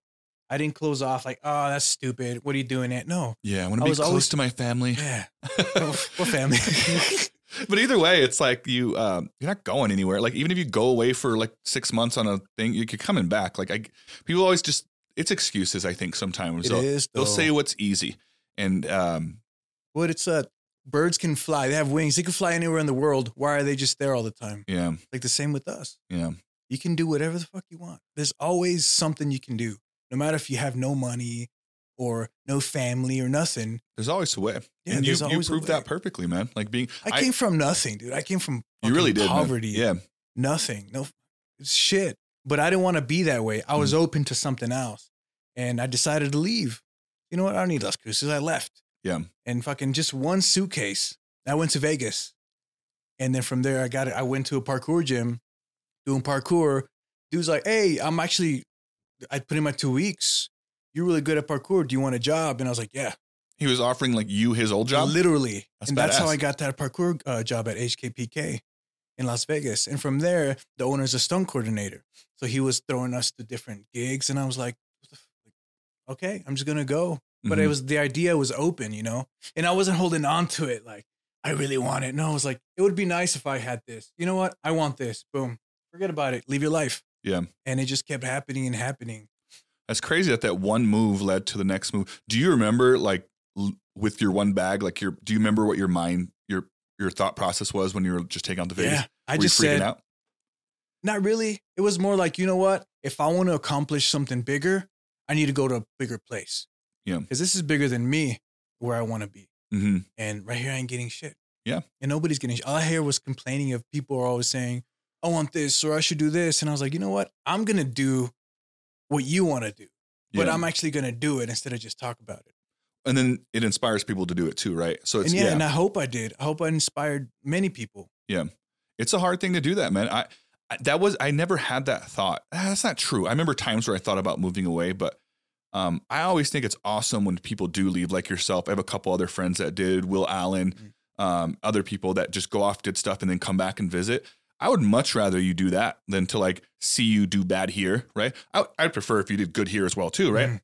I didn't close off like, oh, that's stupid. What are you doing it? No. Yeah, I want to I be was close always- to my family. Yeah. [laughs] what family? [laughs] but either way, it's like you um, you're not going anywhere. Like even if you go away for like six months on a thing, you're coming back. Like I, people always just it's excuses. I think sometimes it they'll, is. they'll say what's easy, and um, what it's uh birds can fly. They have wings. They can fly anywhere in the world. Why are they just there all the time? yeah, Like the same with us. yeah, You can do whatever the fuck you want. There's always something you can do. No matter if you have no money or no family or nothing. there's always a way. Yeah, and you you proved that perfectly, man. Like being, I I- came from nothing, dude. I came from you really did, man. poverty. Yeah, Nothing. No it's shit. But I didn't want to be that way. I was Mm-hmm. open to something else. And I decided to leave. You know what? I don't need Las Cruces. I left. Yeah. And fucking just one suitcase. I went to Vegas. And then from there I got it. I went to a parkour gym doing parkour. Dude's like, hey, I'm actually I put in my two weeks. You're really good at parkour. Do you want a job? And I was like, yeah. he was offering like you his old job. Literally. That's and that's how. I got that parkour uh, job at HKPK in Las Vegas. And from there, the owner's a stunt coordinator. So he was throwing us to different gigs. And I was like, what the f- okay, I'm just going to go. But it Mhm. was the idea was open, you know? And I wasn't holding on to it like, I really want it. No, I was like, it would be nice if I had this. You know what? I want this. Boom. Forget about it. Leave your life. Yeah. And it just kept happening and happening. That's crazy that that one move led to the next move. Do you remember like l- with your one bag, like your, do you remember what your mind, your, your thought process was when you were just taking out the Vegas? Yeah. I Were just you freaking said, out? Not really. It was more like, you know what? If I want to accomplish something bigger, I need to go to a bigger place. Yeah. Because this is bigger than me where I want to be. hmm And right here, I ain't getting shit. Yeah. And nobody's getting shit. All I hear was complaining of people are always saying, I want this or I should do this. And I was like, you know what? I'm going to do what you want to do, but Yeah. I'm actually going to do it instead of just talk about it. and then it inspires people to do it too, right? So it's and yeah, yeah, and I hope I did. I hope I inspired many people. Yeah. It's a hard thing to do that, man. I, I that was I never had that thought. Ah, That's not true. I remember times where I thought about moving away, but um, I always think it's awesome when people do leave, like yourself. I have a couple other friends that did. Will Allen, Mm. um, other people that just go off, did stuff, and then come back and visit. I would much rather you do that than to like see you do bad here, right? I, I'd prefer if you did good here as well too, right? Mhm.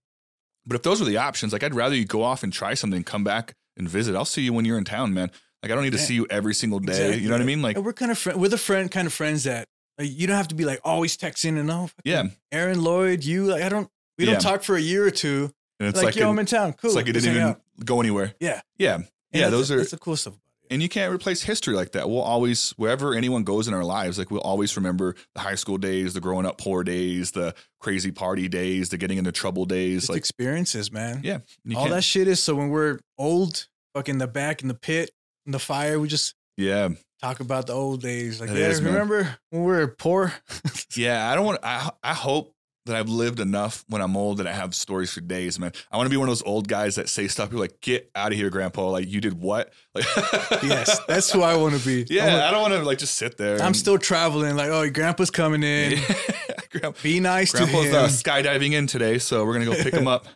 But if those were the options, like I'd rather you go off and try something, come back and visit. I'll see you when you're in town, man. Like I don't need to Yeah. see you every single day. Exactly. You know what I mean? Like And we're kind of friend. We're the friend kind of friends that like, you don't have to be like always texting and all. fucking yeah, Aaron Lloyd, you like I don't. We Yeah. don't talk for a year or two. and it's like, like, yo, an- I'm in town. Cool. it's like it didn't even out. go anywhere. Yeah. Yeah, And yeah. Those the- are that's the cool stuff. And you can't replace history like that. We'll always, wherever anyone goes in our lives, like we'll always remember the high school days, the growing up poor days, the crazy party days, the getting into trouble days. It's like, experiences, man. yeah, All that shit is so when we're old, fucking the back in the pit, in the fire, we just yeah, talk about the old days. Like, It yeah, is, man. remember when we were poor? [laughs] yeah. I don't want. I I hope that I've lived enough when I'm old that I have stories for days, man. I want to be one of those old guys that say stuff. Are like, get out of here, Grandpa. Like you did what? Like, [laughs] yes, that's who I want to be. Yeah, I'm, I don't want to like just sit there. I'm and- still traveling. Like, oh, grandpa's coming in. [laughs] Grandpa, Be nice Grandpa's to him. uh, skydiving in today, so we're gonna go pick him up.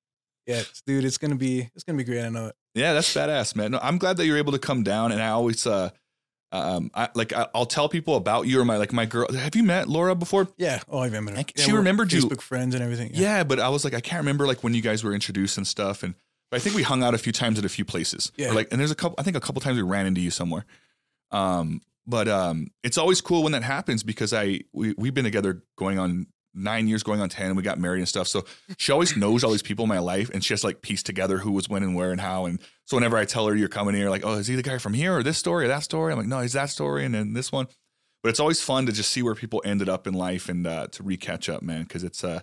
[laughs] yeah, dude, it's gonna be it's gonna be great. I know it. Yeah, that's badass, man. No, I'm glad that you're able to come down. And I always, uh, um, I like I, I'll tell people about you or my like my girl. Have you met Laura before? Yeah. Oh, I remember. Like, Yeah, she remembered you- Facebook friends and everything. Yeah. but I was like, I can't remember like when you guys were introduced and stuff. And but I think we hung out a few times at a few places. Yeah. Or, like, and there's a couple. I think a couple times we ran into you somewhere. Um, but um, it's always cool when that happens because I we we've been together going on nine years, going on ten, and we got married and stuff. So she always knows all these people in my life, and she has to, like piece together who was when and where and how. And so whenever I tell her you're coming here, like, oh, is he the guy from here or this story or that story? I'm like, no, he's that story and then this one. But it's always fun to just see where people ended up in life and uh, to recatch up, man, because it's uh,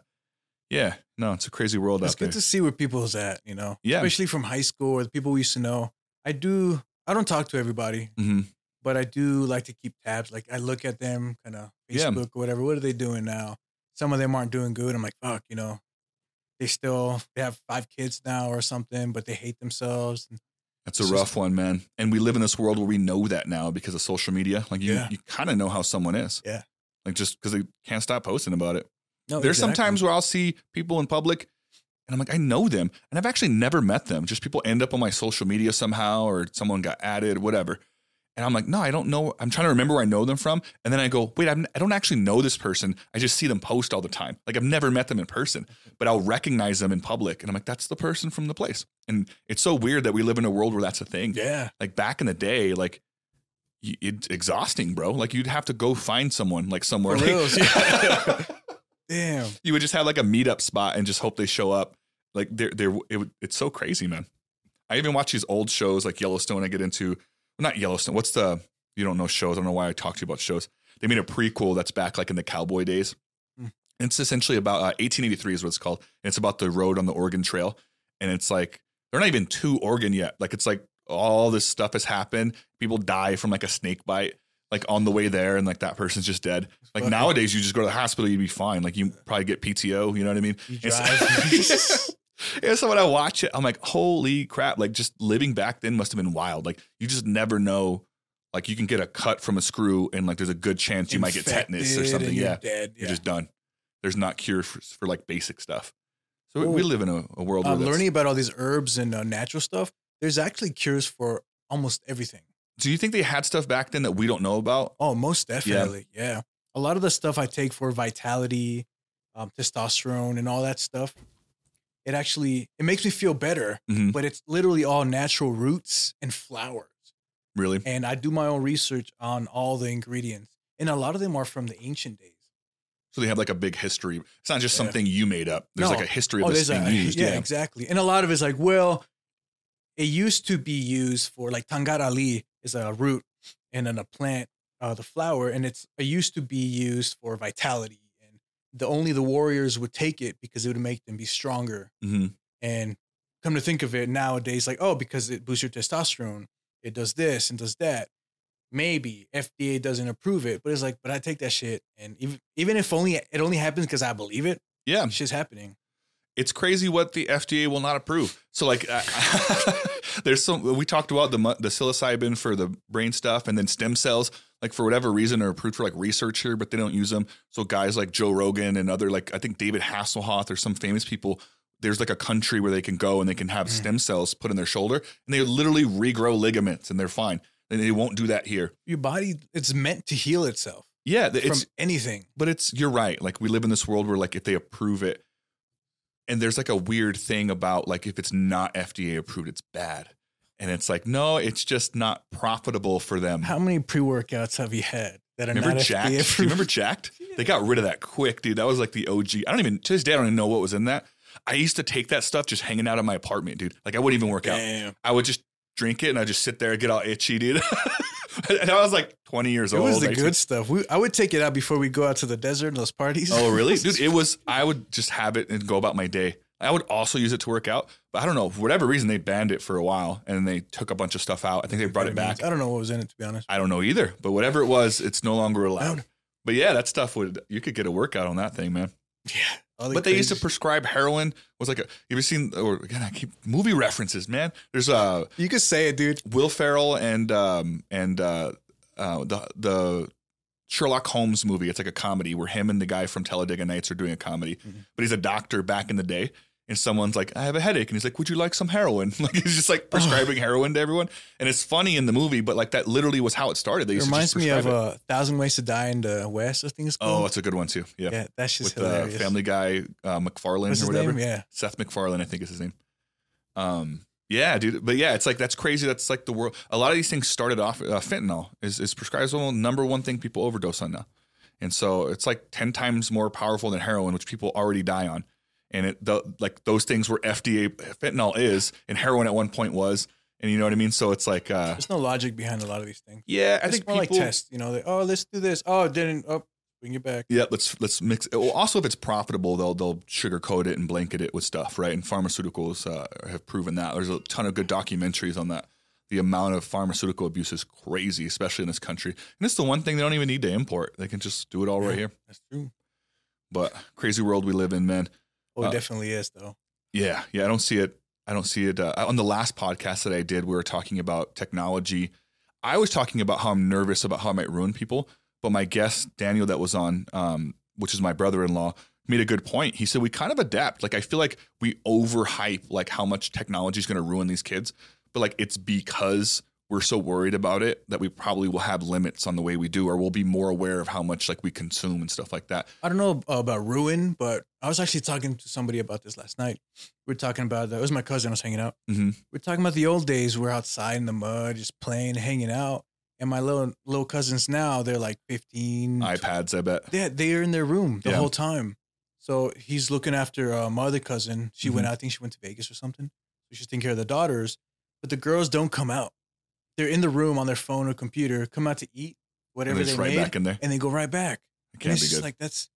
yeah, no, it's a crazy world It's out good to see where people's at, you know. Yeah. Especially from high school or the people we used to know. I do I don't talk to everybody, hmm but I do like to keep tabs. Like I look at them kind of Yeah. Facebook or whatever. What are they doing now? Some of them aren't doing good. I'm like, fuck, you know. They still they have five kids now or something, but they hate themselves. That's a rough one, man. And we live in this world where we know that now because of social media. Like you, Yeah. you kind of know how someone is. Yeah. Like just because they can't stop posting about it. no, There's exactly. sometimes where I'll see people in public and I'm like, I know them. And I've actually never met them. Just people end up on my social media somehow or someone got added, whatever. And I'm like, no, I don't know. I'm trying to remember where I know them from. And then I go, wait, I'm, I don't actually know this person. I just see them post all the time. Like I've never met them in person, but I'll recognize them in public. And I'm like, that's the person from the place. And it's so weird that we live in a world where that's a thing. Yeah. Like back in the day, like it's exhausting, bro. Like you'd have to go find someone like somewhere. Like, yeah. [laughs] Damn. [laughs] you would just have like a meetup spot and just hope they show up. Like they're they're it, it's so crazy, man. I even watch these old shows like Yellowstone. I get into not Yellowstone. What's the you don't know shows? I don't know why I talk to you about shows. They made a prequel that's back like in the cowboy days. Hmm. It's essentially about uh, 1883 is what it's called, and it's about the road on the Oregon Trail. And it's like they're not even to Oregon yet. Like it's like all this stuff has happened. People die from like a snake bite, like on the way there, and like that person's just dead. Like nowadays, you just go to the hospital, you'd be fine. Like you probably get PTO. You know what I mean? You drive. [laughs] [laughs] [laughs] yeah, so when I watch it, I'm like, holy crap! Like just living back then must have been wild. Like you just never know. Like you can get a cut from a screw, and like there's a good chance you might get tetanus or something. you're Yeah, Dead. you're just done. There's not cure for, for like basic stuff. So we- we live in a, a world uh, learning about all these herbs and uh, natural stuff, there's actually cures for almost everything. Do you think they had stuff back then that we don't know about? Oh, most definitely. Yeah. A lot of the stuff I take for vitality, um, testosterone, and all that stuff, it actually it makes me feel better. Mhm. But it's literally all natural roots and flowers. Really? And I do my own research on all the ingredients, and a lot of them are from the ancient days. So they have like a big history. It's not just Yeah. something you made up. There's No. like a history of Oh, this being a used. [laughs] yeah, Yeah. exactly. And a lot of it's like, well, it used to be used for like Tongkat Ali is a root and then a plant, uh, the flower, and it's it used to be used for vitality. The only the warriors would take it because it would make them be stronger. hmm And come to think of it nowadays, like, oh, because it boosts your testosterone, it does this and does that. Maybe FDA doesn't approve it, but it's like, but I take that shit, and even even if only it only happens because I believe it, Yeah. shit's happening. it's crazy what the FDA will not approve. So like, [laughs] there's some we talked about the the psilocybin for the brain stuff, and then stem cells. Like for whatever reason are approved for like research here, but they don't use them. So guys like Joe Rogan and other like I think David Hasselhoff or some famous people. There's like a country where they can go and they can have Mm. stem cells put in their shoulder, and they literally regrow ligaments, and they're fine. And they won't do that here. Your body, it's meant to heal itself Yeah, th- it's from anything. but it's you're right. Like we live in this world where like if they approve it, and there's like a weird thing about like if it's not FDA approved, it's bad. And it's like, no, it's just not profitable for them. How many pre workouts have you had that are remember not Jacked? FDA you approved? remember Jacked? [laughs] They got rid of that quick, dude. That was like the OG. I don't even to this day I don't even know what was in that. I used to take that stuff just hanging out in my apartment, dude. Like I wouldn't even work out. I would just drink it and I just sit there and get all itchy, dude. [laughs] and I was like 20 years It old. was the 19. good stuff. We, I would take it out before we go out to the desert and those parties. Oh, really? [laughs] Dude, it was, I would just have it and go about my day. I would also use it to work out, but I don't know. For whatever reason, they banned it for a while and they took a bunch of stuff out. I think they brought it back. I don't know what was in it, to be honest. I don't know either, but whatever it was, it's no longer allowed. But yeah, that stuff would, you could get a workout on that thing, man. Yeah. But they used to prescribe heroin. Was like, a, you ever seen, or again, I keep movie references, man. There's a You could say it, dude. Will Ferrell and um and uh, uh the the Sherlock Holmes movie. It's like a comedy where him and the guy from Talladega Nights are doing a comedy, Mhm. but he's a doctor back in the day. And someone's like, I have a headache. And he's like, Would you like some heroin? [laughs] Like he's just like prescribing heroin to everyone. And it's funny in the movie, but like that literally was how it started. They It reminds me of a Thousand Ways to Die in the West, I think it's Oh, called. it's a good one too. Yeah. yeah, that's just With the hilarious. family guy, uh, MacFarlane What's or whatever. name? Yeah. Seth MacFarlane, I think is his name. Um, yeah, dude. But yeah, it's like that's crazy. That's like the world. A lot of these things started off. Uh, fentanyl is is prescribed number one thing people overdose on now, and so it's like ten times more powerful than heroin, which people already die on. And it the, like those things where FDA fentanyl is, and heroin at one point was, and you know what I mean. So it's like, uh, There's no logic behind a lot of these things. yeah, I it's think more people. like tests. You know, they, oh, let's do this. Oh, it didn't. Oh, bring it back. Yeah, let's let's mix. Well, also, if it's profitable, they'll they'll sugarcoat it and blanket it with stuff, right? And pharmaceuticals uh, have proven that. There's a ton of good documentaries on that. The amount of pharmaceutical abuse is crazy, especially in this country. And it's the one thing they don't even need to import; they can just do it all right Yeah. here. That's true. But crazy world we live in, man. Oh, it Uh, definitely is, though. Yeah, yeah. I don't see it. I don't see it. Uh, on the last podcast that I did, we were talking about technology. I was talking about how I'm nervous about how it might ruin people. But my guest Daniel, that was on, um, which is my brother-in-law, made a good point. He said we kind of adapt. Like I feel like we overhype like how much technology is going to ruin these kids, but like it's because we're so worried about it that we probably will have limits on the way we do, or we'll be more aware of how much like we consume and stuff like that. I don't know about ruin, but I was actually talking to somebody about this last night. We are talking about that. It was my cousin. I was hanging out. Mm-hmm. We are talking about the old days. We're outside in the mud, just playing, hanging out. And my little little cousins now, they're like 15. iPads, I bet. Yeah, they're in their room the Yeah. whole time. So he's looking after uh, my other cousin. She went Mhm. out. I think she went to Vegas or something. So she's taking care of the daughters. But the girls don't come out. They're in the room on their phone or computer, come out to eat And whatever they're they just right made, back in there. and they go right back. It And can't it's be just good. like that's,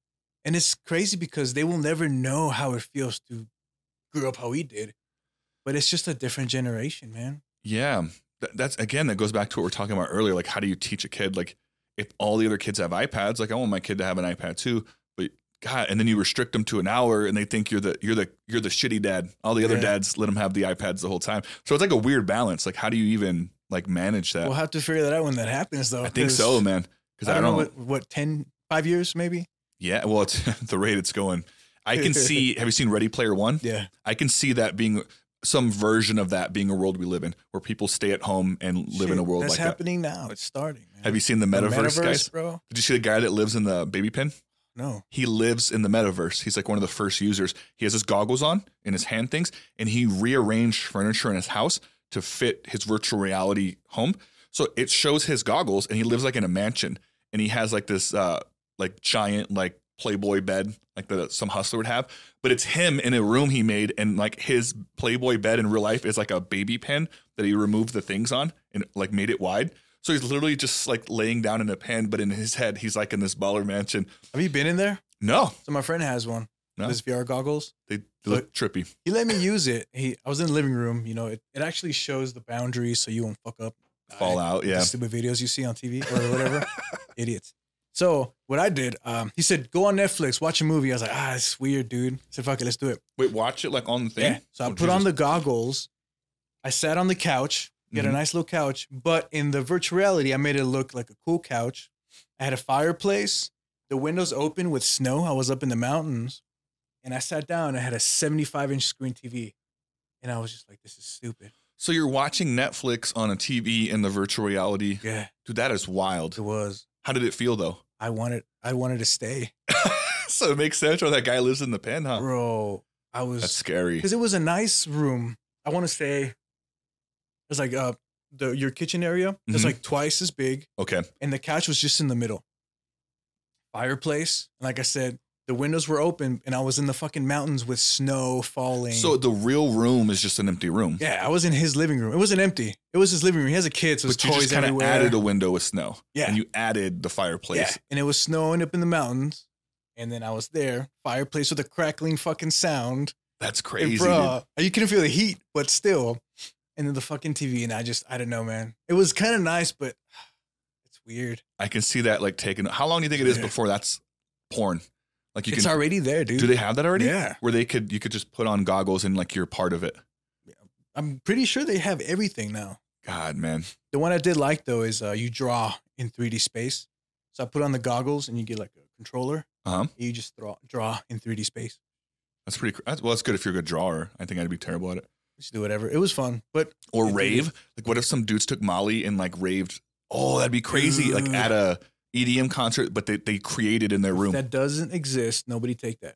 and it's crazy because they will never know how it feels to grow up how we did. But it's just a different generation, man. Yeah. Th- That's again, that goes back to what we are talking about earlier. Like, how do you teach a kid? Like, if all the other kids have iPads, like I want my kid to have an iPad too. But God, and then you restrict them to an hour, and they think you're the you're the you're the shitty dad. All the other Yeah. dads let them have the iPads the whole time. So it's like a weird balance. Like, how do you even like manage that? We'll have to figure that out when that happens, though. I think so, man. Because I don't know what, what 10, five years maybe? yeah, well, it's [laughs] the rate it's going. I can [laughs] see. have you seen Ready Player One? Yeah. I can see that being some version of that being a world we live in, where people stay at home and live in a world that's like that. happening now. It's starting. Man. Have you seen the The metaverse, guys? bro? Did you see the guy that lives in the baby pen? No. He lives in the metaverse. He's like one of the first users. He has his goggles on in his hand things, and he rearranged furniture in his house to fit his virtual reality home. So it shows his goggles, and he lives like in a mansion, and he has like this uh like giant like Playboy bed, like that some hustler would have. But it's him in a room he made, and like his Playboy bed in real life is like a baby pen that he removed the things on and like made it wide. So he's literally just like laying down in a pen, but in his head, he's like in this baller mansion. Have you been in there? No, So my friend has one. No. This VR goggles. they, they look trippy. He let me use it. He I was in the living room. You know, it, it actually shows the boundaries so you won't fuck up. Fall out, yeah. stupid videos you see on TV or whatever. [laughs] Idiots. So what I did, um, he said, go on Netflix, watch a movie. I was like, ah, it's weird, dude. I said, fuck it, let's do it. Wait, watch it like on the thing. Yeah. So I Oh, put on the goggles. I sat on the couch, get a Mhm. nice little couch, but in the virtual reality, I made it look like a cool couch. I had a fireplace, the windows open with snow. I was up in the mountains, and I sat down. I had a 75 inch screen TV, and I was just like, this is stupid. So you're watching Netflix on a TV in the virtual reality. Yeah, Dude, that is wild. it was. How did it feel though? I wanted, I wanted to stay, [laughs] so it makes sense why that guy lives in the pen, huh? bro. I was That's scary. because it was a nice room. I want to say it was like uh the your kitchen area. It's Mhm. like twice as big. Okay. and the couch was just in the middle. Fireplace, like I said, the windows were open, and I was in the fucking mountains with snow falling. So the real room is just an empty room. yeah, I was in his living room. It wasn't empty. It was his living room. He has a kid, so But his you toys just kind of everywhere. added a window with snow. yeah, And you added the fireplace. yeah, and it was snowing up in the mountains, and then I was there, fireplace with a crackling fucking sound. That's crazy. And crazy. bruh, you couldn't feel the heat, but still. And then the fucking TV, and I just, I don't know, man. It was kind of nice, but [sighs] it's weird. I can see that like taking how long do you think it is Yeah. before that's porn? Like you it's can already there, dude. do they have that already? Yeah. Where they could you could just put on goggles and like you're part of it. I'm pretty sure they have everything now. God, man. The one I did like though is uh, you draw in 3D space. So I put on the goggles and you get like a controller. Uh-huh. You just draw draw in 3D space. That's pretty. That's, well, that's good if you're a good drawer. I think I'd be terrible at it. Just do whatever. It was fun, but Or rave. Like, what if some dudes took Molly and like raved? Oh, that'd be crazy. Like at a EDM concert, but they, they created in their if room. that doesn't exist. Nobody take that.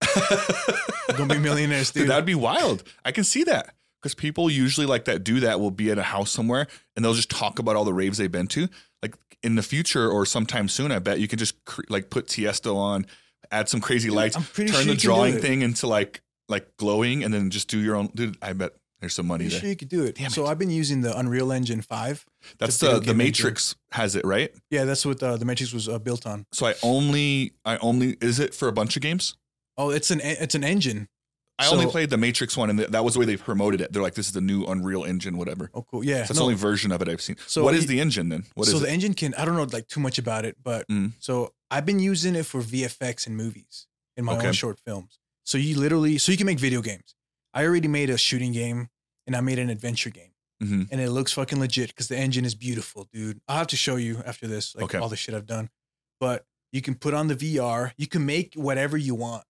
[laughs] Gonna be millionaires, Dude, that'd be wild. I can see that because people usually like that do that will be at a house somewhere and they'll just talk about all the raves they've been to. Like in the future or sometime soon, I bet you can just like put Tiesto on, add some crazy Dude, lights, turn sure the you can do drawing thing into like like glowing, and then just do your own. Dude, I bet there's some money Pretty there. sure you could do it. Damn so it. I've been using the Unreal Engine 5. That's the the the engine. Matrix has it right. Yeah, that's what uh, the Matrix was uh, built on. So I only I only is it for a bunch of games. Oh, it's an it's an engine. I only played the Matrix one, and th- that was the way they promoted it. They're like, "This is the new Unreal Engine, whatever." Oh, cool. Yeah. So that's no, the only version of it I've seen. So what is the engine then? What is so it? the engine can I don't know like too much about it, but Mm. so I've been using it for VFX in movies in my Okay. own short films. So you literally so you can make video games. I already made a shooting game and I made an adventure game. Mhm. And it looks fucking legit because the engine is beautiful, dude. I'll have to show you after this, like Okay. all the shit I've done. But you can put on the VR, you can make whatever you want.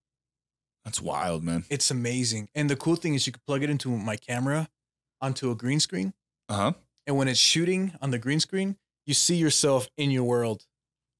That's wild, man. It's amazing. And the cool thing is you can plug it into my camera onto a green screen. Uh huh. and when it's shooting on the green screen, you see yourself in your world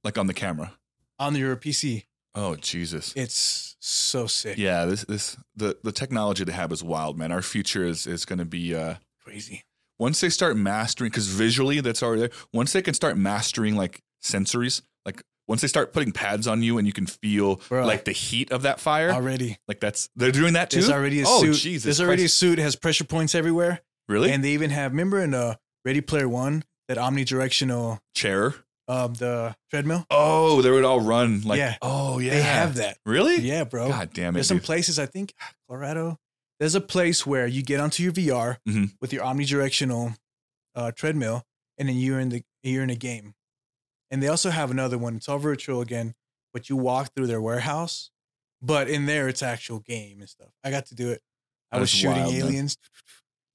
Like on the camera. on your PC. Oh Jesus. It's so sick. Yeah, this this the the technology they have is wild, man. Our future is is going to be uh Crazy. once they start mastering because visually that's already there. Once they can start mastering like sensories, like once they start putting pads on you and you can feel like the heat of that fire, Already. like that's they're doing that too. There's already a oh suit. Jesus, There's already a suit has pressure points everywhere. really And they even have remember in uh Ready Player One, that omnidirectional chair. Um the treadmill? Oh, they would all run like. Yeah. Oh yeah, They have that. Really? Yeah, bro. God damn it. There's some dude. places I think Colorado. There's a place where you get onto your VR Mhm. with your omnidirectional uh, treadmill, and then you're in the you're in a game. And they also have another one. It's all virtual again, but you walk through their warehouse, but in there it's actual game and stuff. I got to do it. I That was shooting wild, man. aliens,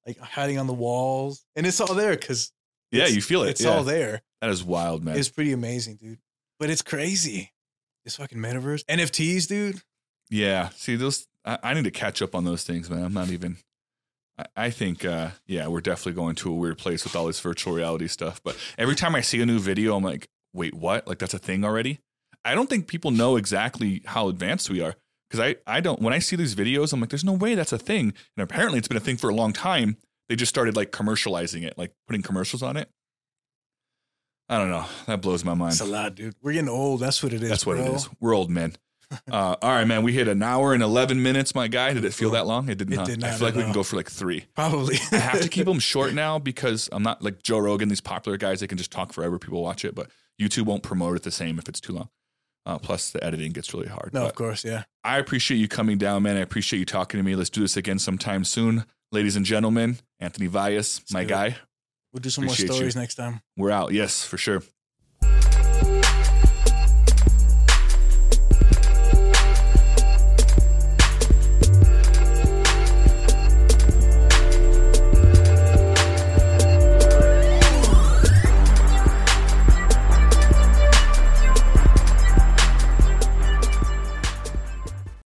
like hiding on the walls, and it's all there because yeah, it's- you feel it. it's yeah. all there. That is wild, man. It's pretty amazing, dude. But it's crazy. This fucking metaverse, NFTs, dude. Yeah. See, those I, I need to catch up on those things, man. I'm not even. I, I think, uh, yeah, we're definitely going to a weird place with all this virtual reality stuff. But every time I see a new video, I'm like, wait, what? Like that's a thing already? I don't think people know exactly how advanced we are because I, I don't. When I see these videos, I'm like, there's no way that's a thing. And apparently, it's been a thing for a long time. They just started like commercializing it, like putting commercials on it. I don't know. That blows my mind. It's a lot, dude. We're getting old. That's what it is. That's what bro. it is. We're old men. [laughs] Uh, all right, man. We hit an hour and eleven minutes, my guy. Did it feel that long? It did It not. I feel like we can go for like three. Probably. I have to keep [laughs] them short now because I'm not like Joe Rogan. These popular guys, they can just talk forever. People watch it, but YouTube won't promote it the same if it's too long. Uh, plus, the editing gets really hard. no, But of course, yeah. I appreciate you coming down, man. I appreciate you talking to me. Let's do this again sometime soon, ladies and gentlemen. Anthony Valles, my guy. We'll do some Appreciate more you. stories next time. We're out. Yes, for sure.